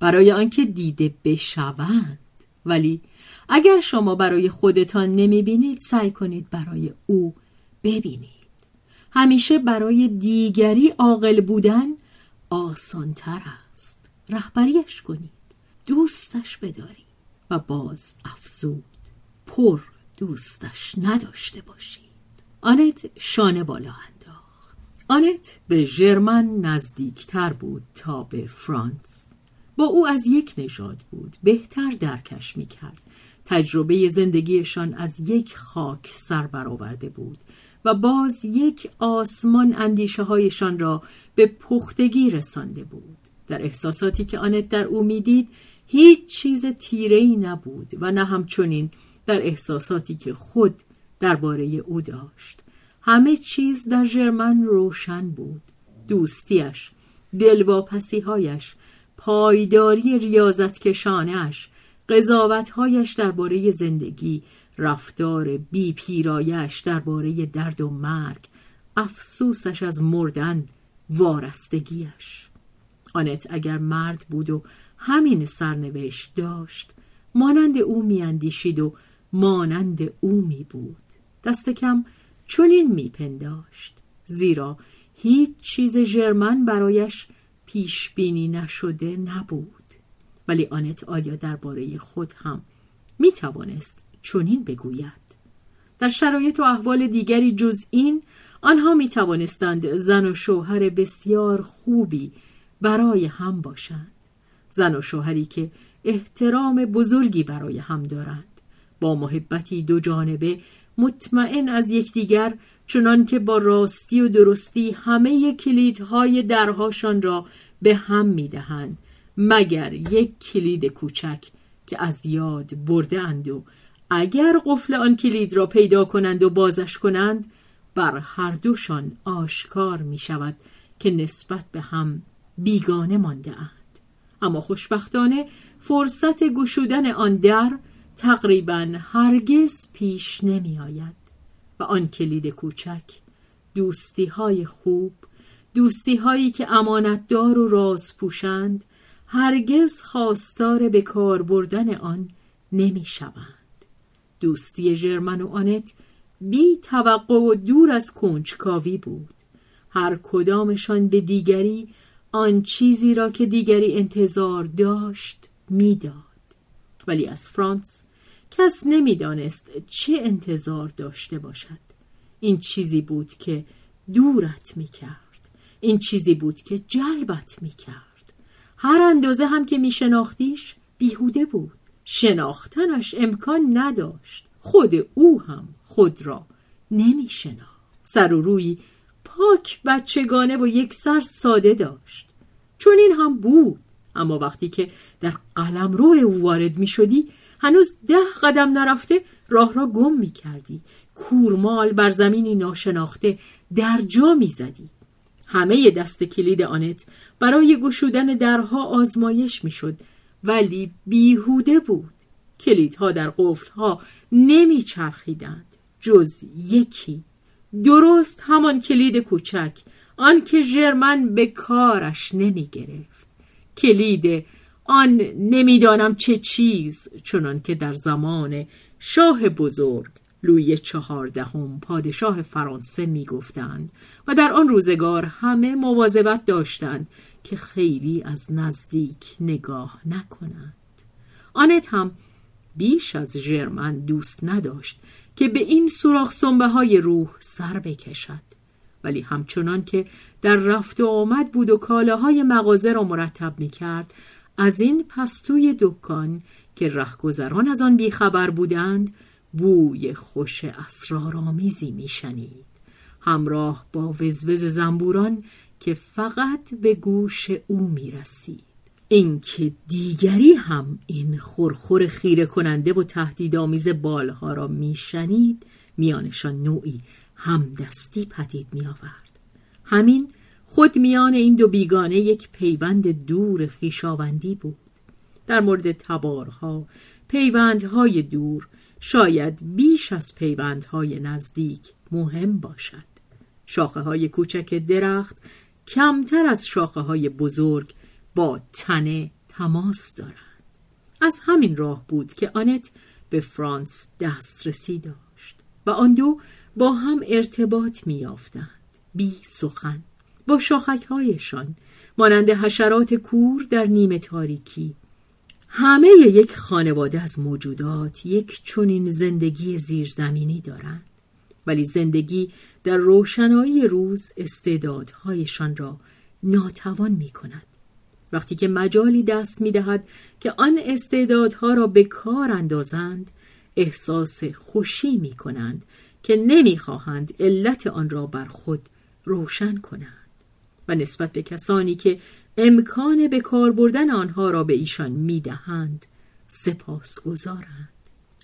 برای آنکه دیده بشوند. ولی اگر شما برای خودتان نمی بینید سعی کنید برای او ببینید. همیشه برای دیگری عاقل بودن آسانتر است. رهبریش کنید. دوستش بدارید و باز افزود. پر دوستش نداشته باشید. آنت شانه بالا انداخت. آنت به ژرمن نزدیکتر بود تا به فرانس. با او از یک نژاد بود. بهتر درکش می‌کرد. تجربه زندگیشان از یک خاک سر برآورده بود. و باز یک آسمان اندیشه هایشان را به پختگی رسانده بود. در احساساتی که آنت در او می‌دید هیچ چیز تیره‌ای نبود و نه همچنین در احساساتی که خود درباره او داشت. همه چیز در ژرمن روشن بود. دوستیش دلواپسیهایش پایداری ریاضتکشانش قضاوتهایش درباره زندگی رفتار بی پیرایش درباره درد و مرگ افسوسش از مردن وارستگیش آنت اگر مرد بود و همین سرنوشت داشت مانند او میاندیشید و مانند او می بود دست کم چنین میپنداشت زیرا هیچ چیز ژرمن برایش پیش بینی نشده نبود. ولی آنت آیا درباره خود هم می توانست چنین بگوید. در شرایط و احوال دیگری جز این آنها می توانستند زن و شوهر بسیار خوبی برای هم باشند. زن و شوهری که احترام بزرگی برای هم دارند. با محبتی دو جانبه مطمئن از یکدیگر چنان که با راستی و درستی همه کلیدهای درهاشان را به هم می‌دهند مگر یک کلید کوچک که از یاد برده اند و اگر قفل آن کلید را پیدا کنند و بازش کنند بر هر دوشان آشکار می شود که نسبت به هم بیگانه مانده اند. اما خوشبختانه فرصت گشودن آن در تقریبا هرگز پیش نمی آید و آن کلید کوچک دوستی های خوب دوستی هایی که امانتدار و راز پوشند هرگز خواستار به کار بردن آن نمی شوند. دوستی ژرمن و آنت بی توقع و دور از کنجکاوی بود. هر کدامشان به دیگری آن چیزی را که دیگری انتظار داشت می‌داد. ولی از فرانس کس نمی‌دانست چه انتظار داشته باشد. این چیزی بود که دورت می‌کرد. این چیزی بود که جلبت می‌کرد. هر اندازه هم که میشناختیش بیهوده بود. شناختنش امکان نداشت. خود او هم خود را نمیشناخت. سر و روی پاک بچگانه و یک سر ساده داشت. چون این هم بود اما وقتی که در قلم او وارد می شدی هنوز ده قدم نرفته راه را گم می کردی کورمال بر زمینی ناشناخته در جا می زدی همه دست کلید آنت برای گشودن درها آزمایش می شد ولی بیهوده بود. کلیدها در قفلها نمی چرخیدند جز یکی. درست همان کلید کوچک. آنکه ژرمن به کارش نمی گرفت کلید آن نمی‌دانم چه چیز چنان که در زمان شاه بزرگ لوی چهاردهم پادشاه فرانسه می‌گفتند و در آن روزگار همه مواظبت داشتند که خیلی از نزدیک نگاه نکنند. آنت هم بیش از ژرمن دوست نداشت که به این سوراخ سنبه های روح سر بکشد. ولی همچنان که در رفت و آمد بود و کالاهای مغازه را مرتب می کرد از این پستوی دکان که رهگذران از آن بیخبر بودند بوی خوش اسرارآمیزی میشنید. همراه با وزوز زنبوران که فقط به گوش او می‌رسید. اینکه دیگری هم این خورخور خیره کننده و تهدیدآمیز بالها را میشنید میانشان نوعی همدستی پدید می آورد. همین خود میان این دو بیگانه یک پیوند دور خیشاوندی بود. در مورد تبارها پیوندهای دور شاید بیش از پیوندهای نزدیک مهم باشد. شاخه های کوچک درخت کمتر از شاخه های بزرگ با تنه تماس دارند. از همین راه بود که آنت به فرانس دسترسی داشت و آن دو با هم ارتباط میافتند بی سخن. با شاخکهایشان مانند حشرات کور در نیمه تاریکی همه یک خانواده از موجودات یک چنین زندگی زیرزمینی دارند. ولی زندگی در روشنایی روز استعدادهایشان را ناتوان می کند. وقتی که مجالی دست می دهد که آن استعدادها را به کار اندازند احساس خوشی می کنند که نمی خواهند علت آن را بر خود روشن کنند و نسبت به کسانی که امکان به کار بردن آنها را به ایشان می‌دهند سپاس گذارند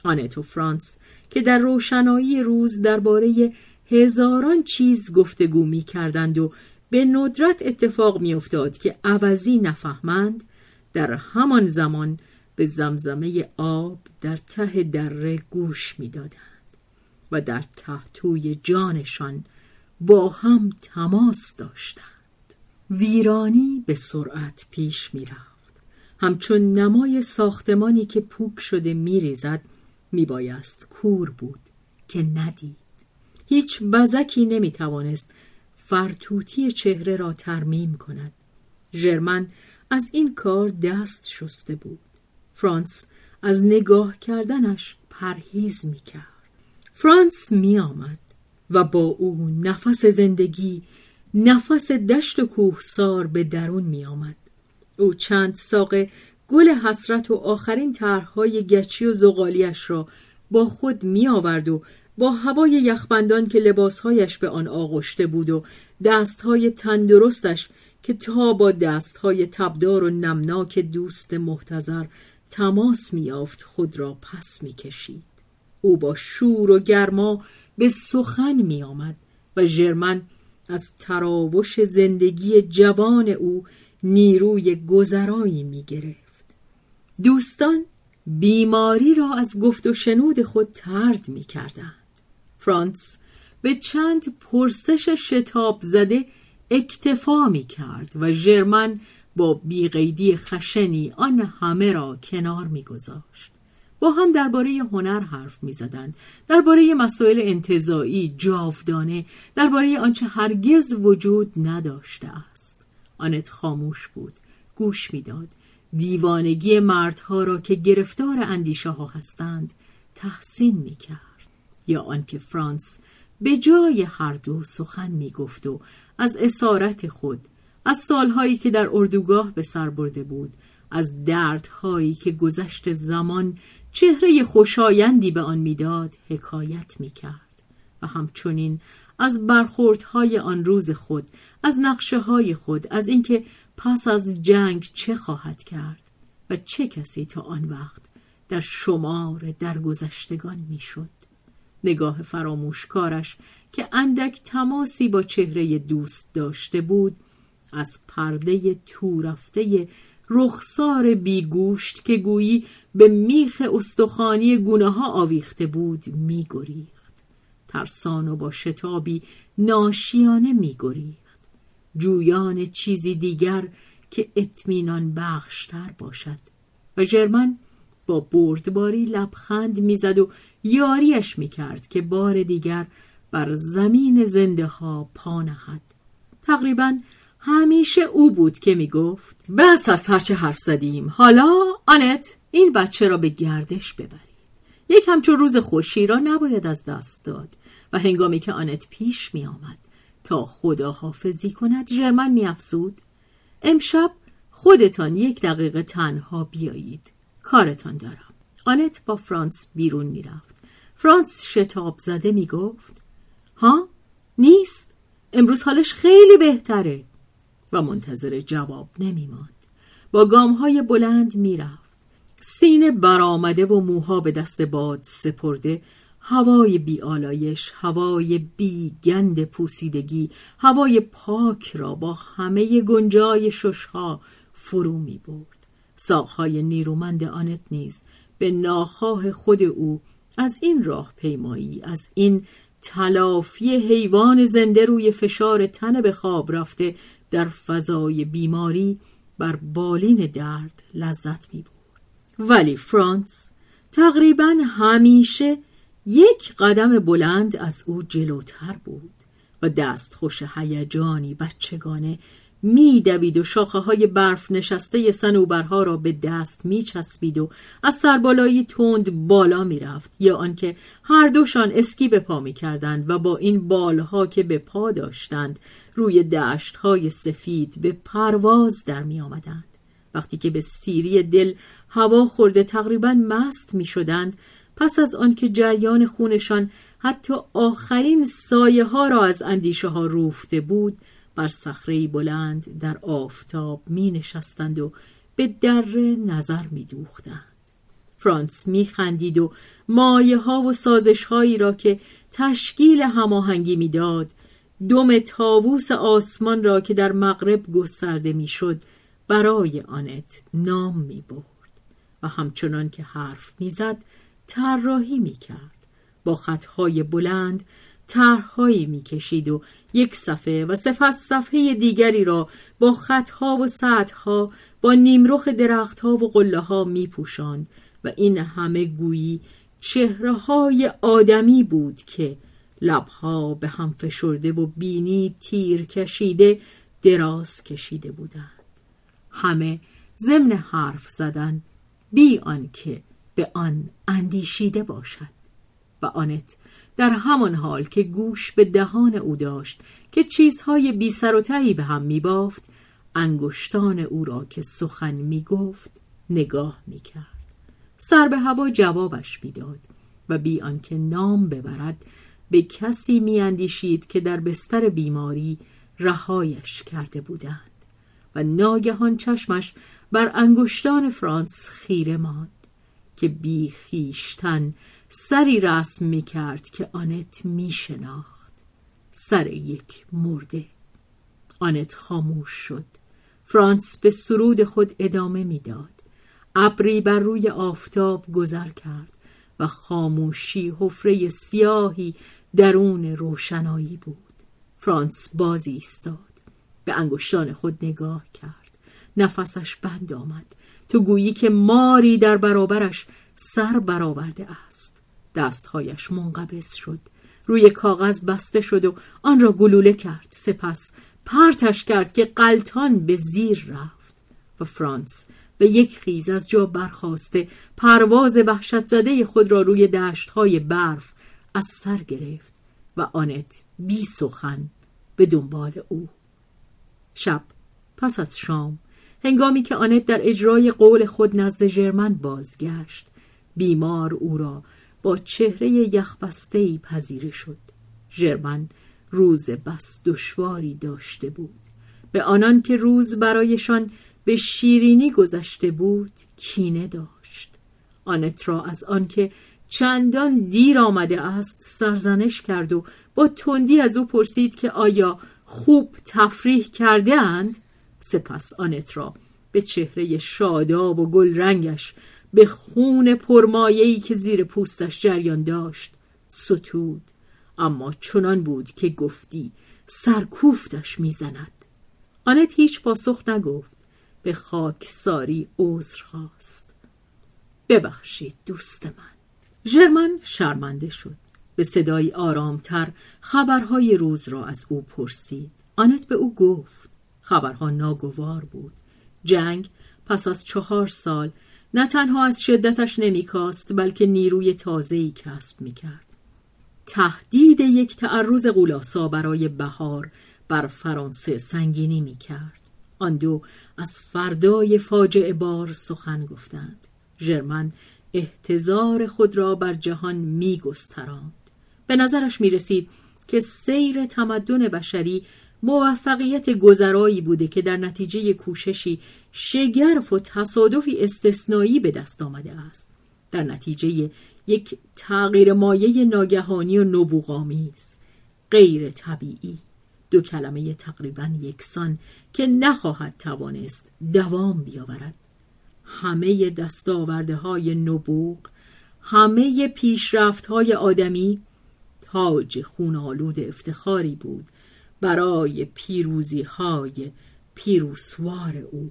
آنت و فرانس که در روشنایی روز درباره هزاران چیز گفتگو می کردند و به ندرت اتفاق می افتاد که عوضی نفهمند در همان زمان به زمزمه آب در ته دره گوش می دادند و در تحتوی جانشان با هم تماس داشتند ویرانی به سرعت پیش می رفت. همچون نمای ساختمانی که پوک شده می ریزد می بایست کور بود که ندید. هیچ بزکی نمی توانست فرتوتی چهره را ترمیم کند. ژرمن از این کار دست شسته بود. فرانس از نگاه کردنش پرهیز می کرد. فرانس می آمد و با او نفس زندگی نفس دشت و کوهسار به درون می آمد. او چند ساقه گل حسرت و آخرین طرحهای گچی و زغالیش را با خود می آورد و با هوای یخبندان که لباسهایش به آن آغشته بود و دستهای تندرستش که تا با دستهای تبدار و نمناک دوست محتظر تماس میافت خود را پس می‌کشید او با شور و گرما به سخن می آمد و ژرمن از تراوش زندگی جوان او نیروی گذرایی می گرفت. دوستان بیماری را از گفت و شنود خود ترد می کردند. فرانس به چند پرسش شتاب زده اکتفا می کرد و ژرمن با بیقیدی خشنی آن همه را کنار می گذاشت. با هم درباره هنر حرف می زدند درباره مسائل انتظایی جاودانه درباره آنچه هرگز وجود نداشته است آنت خاموش بود گوش می‌داد دیوانگی مردها را که گرفتار اندیشه ها هستند تحسین می کرد یا آنکه فرانس به جای هر دو سخن می گفت و از اسارت خود از سالهایی که در اردوگاه به سر برده بود از دردهایی که گذشت زمان چهره خوشایندی به آن می‌داد حکایت می‌کرد و همچنین از برخوردهای آن روز خود از نقشه های خود از اینکه پس از جنگ چه خواهد کرد و چه کسی تا آن وقت در شمار درگذشتگان می‌شد؟ نگاه فراموشکارش که اندک تماسی با چهره دوست داشته بود از پرده تو رفته رخسار بیگوشت که گویی به میخ استخوانی گونه ها آویخته بود میگریخت. ترسان و با شتابی ناشیانه میگریخت. جویان چیزی دیگر که اطمینان بخشتر باشد. و ژرمن با بردباری لبخند می‌زد و یاریش می‌کرد که بار دیگر بر زمین زنده ها پا نهد. تقریبا همیشه او بود که می‌گفت بس از هرچه حرف زدیم. حالا آنت این بچه را به گردش ببرید. یک همچون روز خوشی را نباید از دست داد. و هنگامی که آنت پیش می آمد تا خدا حافظی کند جرمن می افزود امشب خودتان یک دقیقه تنها بیایید. کارتان دارم. آنت با فرانس بیرون می رفت فرانس شتاب زده می گفت ها؟ نیست؟ امروز حالش خیلی بهتره. و منتظر جواب نمی ماند با گام های بلند می رفت سینه برآمده و موها به دست باد سپرده هوای بی آلایش، هوای بی گند پوسیدگی، هوای پاک را با همه گنجای ششها فرو می برد. ساقهای نیرومند آنت نیز به ناخواه خود او از این راه پیمایی، از این تلافی حیوان زنده روی فشار تن به خواب رفته در فضای بیماری بر بالین درد لذت می بود. ولی فرانس تقریبا همیشه یک قدم بلند از او جلوتر بود و دست خوش هیجانی بچگانه میدوید و شاخه های برف نشسته سنوبرها را به دست میچسبید و از سربالایی تند بالا می‌رفت یا آنکه هر دوشان اسکی به پا می‌کردند و با این بالها که به پا داشتند روی دشت های سفید به پرواز در می آمدند. وقتی که به سیری دل هوا خورده تقریبا مست می شدند پس از آنکه جریان خونشان حتی آخرین سایه ها را از اندیشه ها روفته بود بر صخره بلند در آفتاب می نشستند و به در نظر می دوختند. فرانس می خندید و مایه ها و سازش هایی را که تشکیل هماهنگی می‌داد دم تاووس آسمان را که در مغرب گسترده می‌شد برای آنت نام می برد و همچنان که حرف می‌زد طراحی می‌کرد. با خطهای بلند طرحهایی می‌کشید و یک صفحه و سپس صفحه دیگری را با خطها و سطحها با نیمرخ درختها و قله ها می و این همه گویی چهره های آدمی بود که لبها به هم فشرده و بینی تیر کشیده دراز کشیده بودند. همه ضمن حرف زدن بی آنکه به آن اندیشیده باشد. و آنت در همان حال که گوش به دهان او داشت که چیزهای بی سر و تهی به هم می بافت انگشتان او را که سخن می گفت نگاه می کرد سر به هوا جوابش می‌داد و بی آنکه نام ببرد به کسی میاندیشید که در بستر بیماری رهایش کرده بودند. و ناگهان چشمش بر انگشتان فرانس خیره ماند. که بی خیشتن سری رسم می کرد که آنت می شناخت سر یک مرده. آنت خاموش شد. فرانس به سرود خود ادامه می‌داد. ابری بر روی آفتاب گذر کرد و خاموشی حفره سیاهی درون روشنایی بود. فرانس بازی ایستاد. به انگشتان خود نگاه کرد. نفسش بند آمد. تو گویی که ماری در برابرش سر برآورده است. دستهایش منقبض شد. روی کاغذ بسته شد و آن را گلوله کرد. سپس پرتش کرد که قلتان به زیر رفت و فرانس به یک خیز از جا برخواسته پرواز وحشت زده خود را روی دشتهای برف از سر گرفت و آنت بی سخن به دنبال او. شب پس از شام هنگامی که آنت در اجرای قول خود نزد ژرمن بازگشت بیمار او را با چهره یخبسته پذیره شد. ژرمن روز بس دشواری داشته بود. به آنان که روز برایشان به شیرینی گذشته بود کینه داشت. آنت را از آنکه چندان دیر آمده است سرزنش کرد و با تندی از او پرسید که آیا خوب تفریح کرده اند؟ سپس آنت را به چهره شاداب و گل رنگش به خون پرمایهی که زیر پوستش جریان داشت ستود. اما چنان بود که گفتی سرکوفتش می‌زند. آنت هیچ پاسخ نگفت به خاک ساری عذر خواست. ببخشید دوست من. ژرمن شرمنده شد. به صدایی آرامتر خبرهای روز را از او پرسید. آنت به او گفت خبرها ناگوار بود. جنگ پس از چهار سال نه تنها از شدتش نمیکاست بلکه نیروی تازه‌ای کسب می‌کرد. تهدید یک تعرض قولاسا برای بهار بر فرانسه سنگینی می‌کرد. آن دو از فردای فاجعه بار سخن گفتند. ژرمن احتضار خود را بر جهان میگستراند. به نظرش می رسید که سیر تمدن بشری موفقیت گذرایی بوده که در نتیجه کوششی شگرف و تصادفی استثنایی به دست آمده است. در نتیجه یک تغییر مایه ناگهانی و نبوغامیز غیر طبیعی. دو کلمه تقریبا یکسان که نخواهد توانست دوام بیاورد. همه دستاورده های نبوغ همه پیشرفت های آدمی تاج خونالود افتخاری بود. برای پیروزی های پیروسوار او.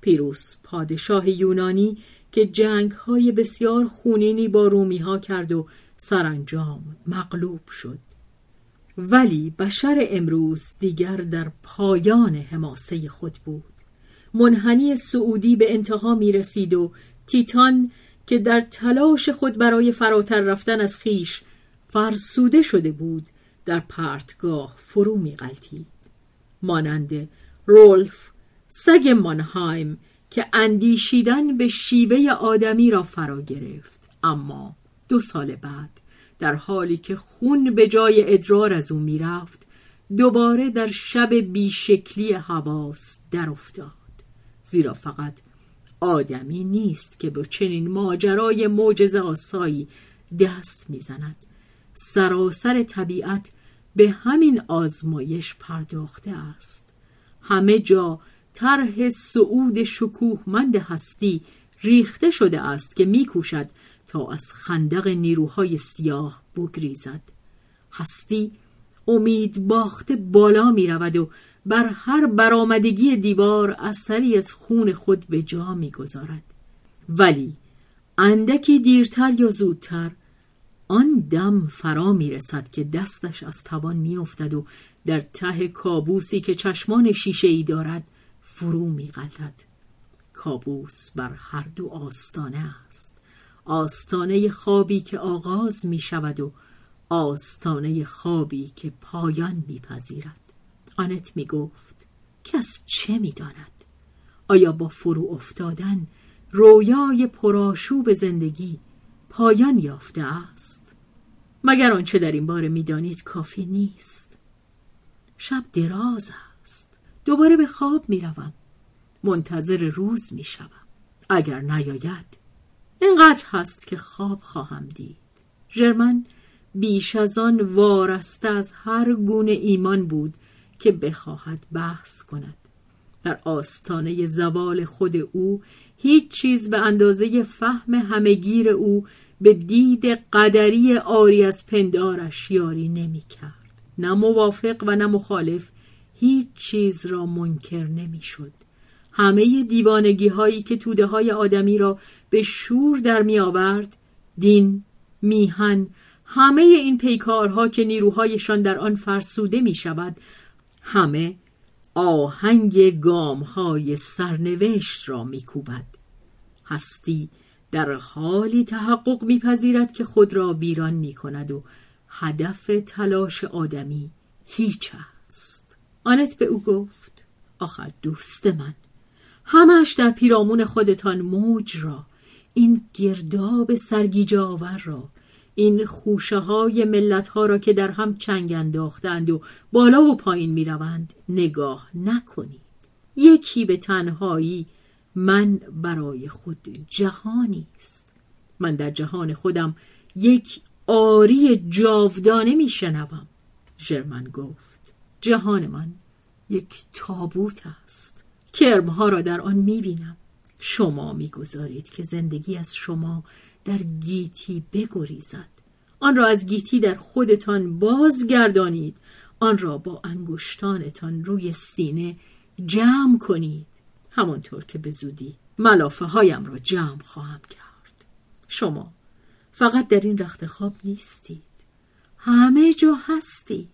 پیروس پادشاه یونانی که جنگ های بسیار خونینی با رومی ها کرد و سرانجام مغلوب شد. ولی بشر امروز دیگر در پایان حماسه خود بود. منحنی سعودی به انتها می رسید و تیتان که در تلاش خود برای فراتر رفتن از خیش فرسوده شده بود در پرتگاه فرو می غلطید. مانند رولف سگ مانهایم که اندیشیدن به شیوه آدمی را فرا گرفت. اما دو سال بعد در حالی که خون به جای ادرار از او می‌رفت دوباره در شب بیشکلی حواس در افتاد زیرا فقط آدمی نیست که به چنین ماجرای معجزه آسایی دست می‌زند. سراسر طبیعت به همین آزمایش پرداخته است. همه جا طرح صعود شکوهمند هستی ریخته شده است که میکوشد تا از خندق نیروهای سیاه بگریزد. هستی امید باخته بالا می رود و بر هر برآمدگی دیوار اثری از خون خود به جا می‌گذارد. ولی اندکی دیرتر یا زودتر آن دم فرا می رسد که دستش از توان می افتد و در ته کابوسی که چشمان شیشه ای دارد فرو می غلطد. کابوس بر هر دو آستانه است آستانه خوابی که آغاز می شود و آستانه خوابی که پایان می پذیرد. آنت می گفت کس چه می داند؟ آیا با فرو افتادن رویای پراشوب زندگی پایان یافته است. مگر آنچه در این باره می‌دانید کافی نیست. شب دراز است. دوباره به خواب می‌روم. منتظر روز می‌شوم. اگر نیاید اینقدر هست که خواب خواهم دید. ژرمن بیش از آن وارسته از هر گونه ایمان بود که بخواهد بحث کند. در آستانه زوال خود او هیچ چیز به اندازه فهم همگیر او به دید قدری آری از پندارش یاری نمی کرد. نه موافق و نه مخالف هیچ چیز را منکر نمی شد. همه دیوانگی هایی که توده های آدمی را به شور در می آورد دین، میهن، همه این پیکارها که نیروهایشان در آن فرسوده می شود همه آهنگ گام های سرنوشت را می کوبد. هستی در حالی تحقق میپذیرد که خود را ویران می کند و هدف تلاش آدمی هیچ است آنت به او گفت آخر دوست من همش در پیرامون خودتان موج را این گرداب سرگیجه آور را این خوشه های ملت ها را که در هم چنگ انداختند و بالا و پایین می روند نگاه نکنید. یکی به تنهایی من برای خود جهانی است. من در جهان خودم یک آری جاودانه می شنوم ژرمن گفت. جهان من یک تابوت است. کرمها را در آن می بینم شما می‌گذارید که زندگی از شما در گیتی بگریزد. آن را از گیتی در خودتان بازگردانید. آن را با انگشتانتان روی سینه جمع کنید. همانطور که به زودی ملافه هایم را جمع خواهم کرد. شما فقط در این رخت خواب نیستید. همه جا هستید.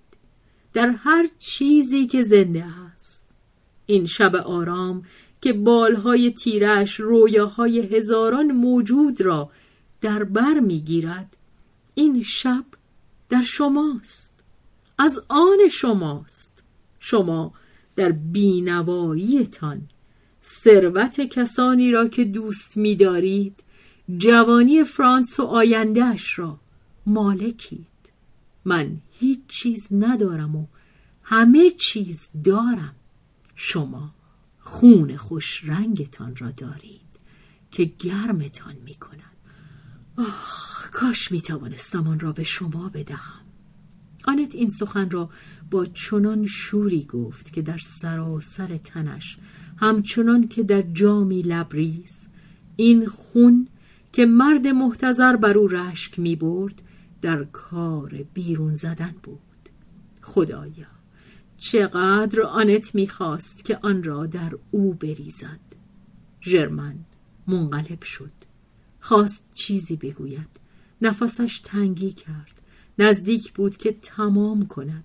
در هر چیزی که زنده هست این شب آرام که بالهای تیرش رویاهای هزاران موجود را در بر می‌گیرد. این شب در شماست. از آن شماست. شما در بینواییتان ثروت کسانی را که دوست می‌دارید جوانی فرانس و آیندهش را مالکید. من هیچ چیز ندارم و همه چیز دارم. شما خون خوش رنگتان را دارید که گرمتان می کند آه کاش می توانستم آن را به شما بدهم. آنت این سخن را با چنان شوری گفت که در سراسر تنش همچنان که در جامی لبریز. این خون که مرد محتظر بر او رشک می برد در کار بیرون زدن بود. خدایا چقدر آنت می‌خواست که آن را در او بریزد. ژرمن منقلب شد. خواست چیزی بگوید. نفسش تنگی کرد. نزدیک بود که تمام کند.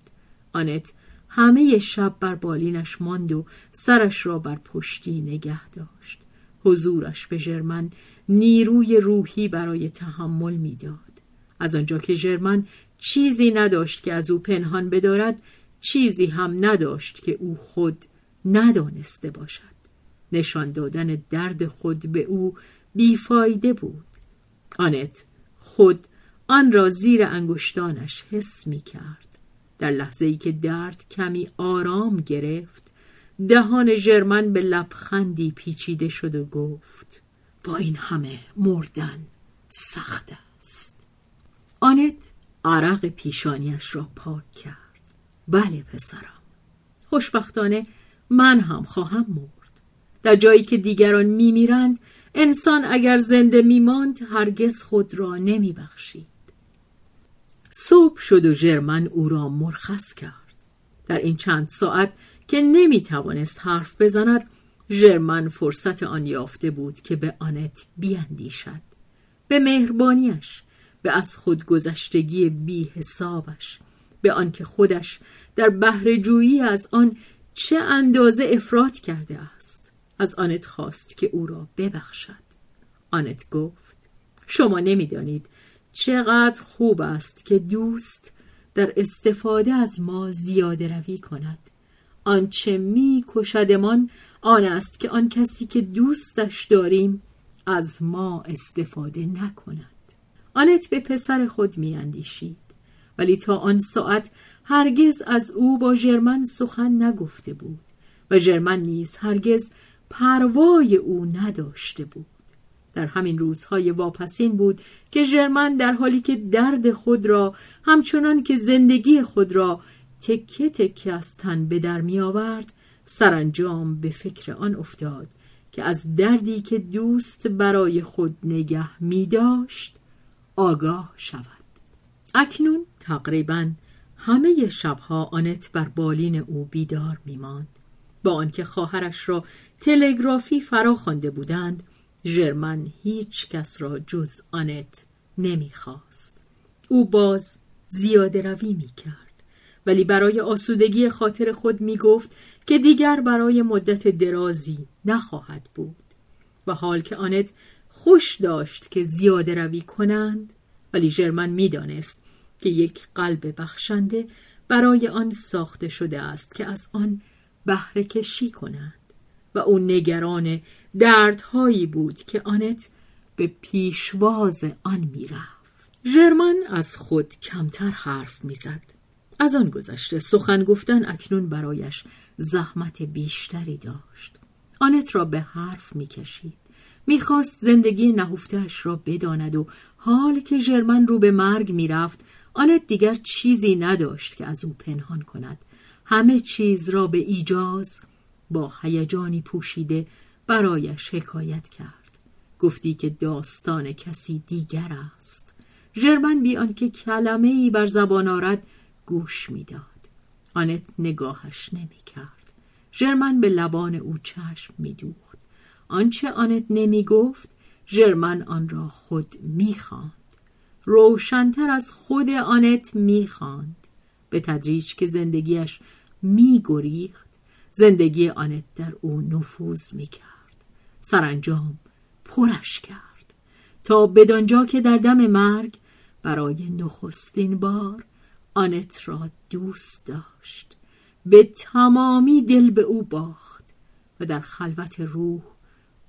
آنت همه شب بر بالینش ماند و سرش را بر پشتی نگه داشت. حضورش به ژرمن نیروی روحی برای تحمل می‌داد. از آنجا که ژرمن چیزی نداشت که از او پنهان بدارد چیزی هم نداشت که او خود ندانسته باشد. نشان دادن درد خود به او بیفایده بود. آنت خود آن را زیر انگشتانش حس می کرد. در لحظه ای که درد کمی آرام گرفت دهان ژرمن به لبخندی پیچیده شد و گفت با این همه مردن سخت است. آنت عرق پیشانیش را پاک کرد. بله پسرم. خوشبختانه من هم خواهم مرد. در جایی که دیگران میمیرند انسان اگر زنده میماند هرگز خود را نمیبخشید. صبح شد و ژرمن او را مرخص کرد. در این چند ساعت که نمی‌توانست حرف بزند ژرمن فرصت آن یافته بود که به آنت بیاندیشد. به مهربانیش به از خودگذشتگی بی حسابش به آنکه خودش در بهرهجویی از آن چه اندازه افراد کرده است. از آنت خواست که او را ببخشد. آنت گفت شما نمی‌دانید چقدر خوب است که دوست در استفاده از ما زیاده روی کند. آنچه می کشدمان آن است که آن کسی که دوستش داریم از ما استفاده نکند. آنت به پسر خود می اندیشید ولی تا آن ساعت هرگز از او با ژرمن سخن نگفته بود و ژرمن نیز هرگز پروای او نداشته بود در همین روزهای واپسین بود که ژرمن در حالی که درد خود را همچنان که زندگی خود را تکه تکه از تن به در می آورد سرانجام به فکر آن افتاد که از دردی که دوست برای خود نگه می داشت آگاه شود اکنون تقریبا همه شبها آنت بر بالین او بیدار می ماند. با آنکه خواهرش را تلگرافی فرا خوانده بودند ژرمن هیچ کس را جز آنت نمی‌خواست. او باز زیاده روی می کرد. ولی برای آسودگی خاطر خود می گفت که دیگر برای مدت درازی نخواهد بود. و حال که آنت خوش داشت که زیاده روی کنند ولی ژرمن می‌دانست که یک قلب بخشنده برای آن ساخته شده است که از آن بهره کشی کنند. و او نگران دردهایی بود که آنت به پیشواز آن می‌رفت. ژرمن از خود کمتر حرف می‌زد. از آن گذشته سخن گفتن اکنون برایش زحمت بیشتری داشت. آنت را به حرف می‌کشید. می‌خواست زندگی نهفتهاش را بداند و حال که ژرمن رو به مرگ می‌رفت آنت دیگر چیزی نداشت که از او پنهان کند. همه چیز را به ایجاز با هیجانی پوشیده برایش حکایت کرد. گفتی که داستان کسی دیگر است. ژرمن بی آنکه کلمه ای بر زبان آرد گوش می‌داد. آنت نگاهش نمی‌کرد. ژرمن به لبان او چشم میدوخت. آنچه آنت نمی گفت ژرمن آن را خود می‌خواند. روشنتر از خود آنت می‌خواند. به تدریج که زندگیش میگریخت. زندگی آنت در او نفوذ می‌کرد. سرانجام پرش کرد. تا بدانجا که در دم مرگ برای نخستین بار آنت را دوست داشت. به تمامی دل به او باخت و در خلوت روح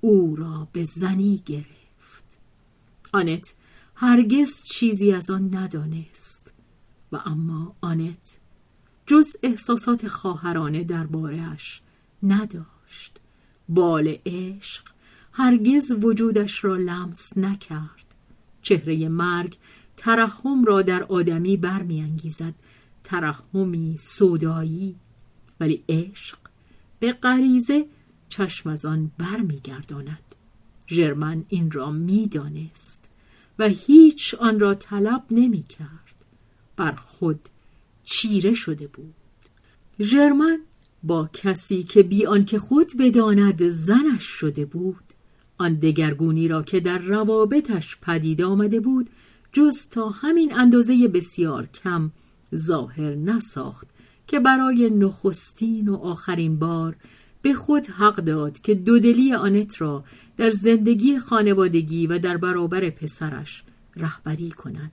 او را به زنی گرفت. آنت هرگز چیزی از آن ندانست و اما آنت جز احساسات خواهرانه دربارهاش نداشت. بال عشق هرگز وجودش را لمس نکرد. چهره مرگ ترحم را در آدمی برمیانگیزد. ترحمی سودایی ولی عشق به غریزه چشم از آن برمیگرداند. ژرمن این را می‌دانست و هیچ آن را طلب نمی کرد بر خود چیره شده بود. ژرمن با کسی که بی آنکه خود بداند زنش شده بود. آن دگرگونی را که در روابطش پدید آمده بود جز تا همین اندازه بسیار کم ظاهر نساخت که برای نخستین و آخرین بار به خود حق داد که دودلی آنت را در زندگی خانوادگی و در برابر پسرش رهبری کند.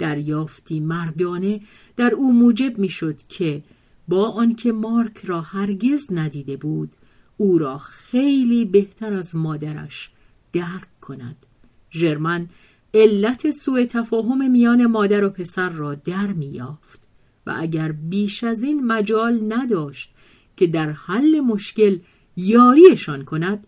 دریافتی مردانه در او موجب می‌شد که با آنکه مارک را هرگز ندیده بود او را خیلی بهتر از مادرش درک کند. ژرمن علت سوء تفاهم میان مادر و پسر را در میافت و اگر بیش از این مجال نداشت که در حل مشکل یاریشان کند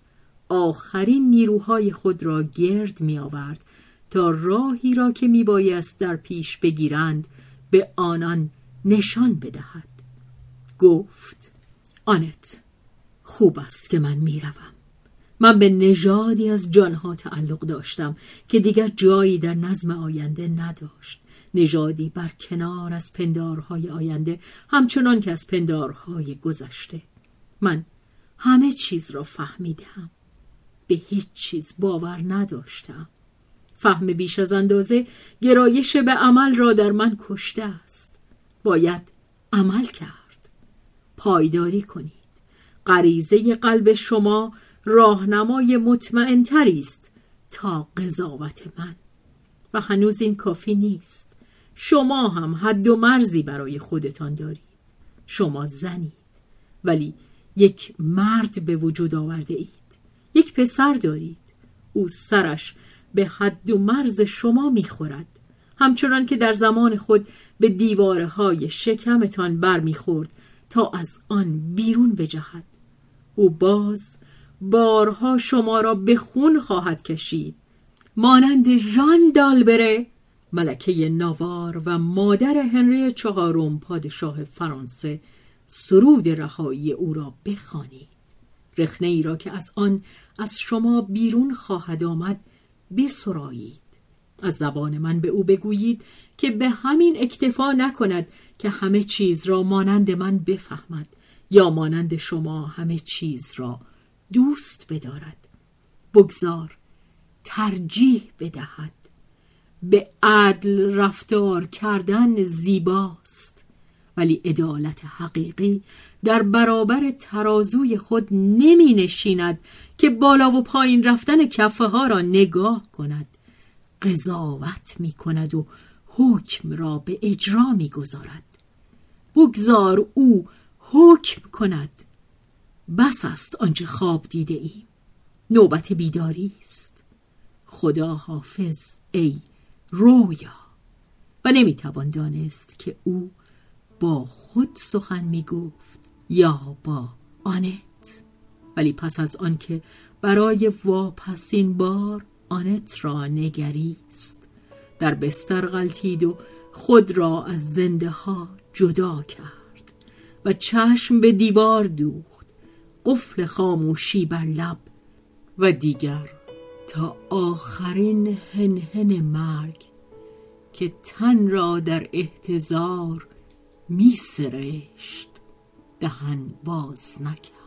آخرین نیروهای خود را گرد می آورد تا راهی را که می بایست در پیش بگیرند به آنان نشان بدهد. گفت آنت خوب است که من می‌روم. من به نژادی از جانها تعلق داشتم که دیگر جایی در نظم آینده نداشت. نژادی بر کنار از پندارهای آینده همچنان که از پندارهای گذشته. من همه چیز را فهمیدم. به هیچ چیز باور نداشتم. فهم بیش از اندازه گرایش به عمل را در من کشته است. باید عمل کرد. پایداری کنید. غریزه قلب شما راهنمای مطمئنتری است تا قضاوت من. و هنوز این کافی نیست. شما هم حد و مرزی برای خودتان دارید. شما زنید. ولی یک مرد به وجود آورده اید. یک پسر دارید. او سرش به حد و مرز شما می‌خورد. همچنان که در زمان خود به دیواره های شکمتان برمیخورد تا از آن بیرون بجهد. او باز بارها شما را به خون خواهد کشید. مانند ژان دالبره ملکه ناوار و مادر هنری چهارم پادشاه فرانسه سرود رهایی او را بخوانید. رخنه ای را که از آن از شما بیرون خواهد آمد بسرایید. از زبان من به او بگویید که به همین اکتفا نکند که همه چیز را مانند من بفهمد یا مانند شما همه چیز را دوست بدارد. بگذار ترجیح بدهد. به عدل رفتار کردن زیباست. ولی عدالت حقیقی در برابر ترازوی خود نمی نشیند که بالا و پایین رفتن کفه ها را نگاه کند. قضاوت می کند و حکم را به اجرا می گذارد. بگذار او حکم کند. بس است آنچه خواب دیده ایم. نوبت بیداری است. خدا حافظ ای رویا. و نمی‌توان دانست که او با خود سخن می‌گفت. یا با آنت. ولی پس از آنکه برای واپسین بار آنت را نگریست. در بستر غلطید و خود را از زنده ها جدا کرد و چشم به دیوار دوخت. قفل خاموشی بر لب و دیگر تا آخرین هنهن مرگ که تن را در احتضار می سرشت دهن باز نکرد.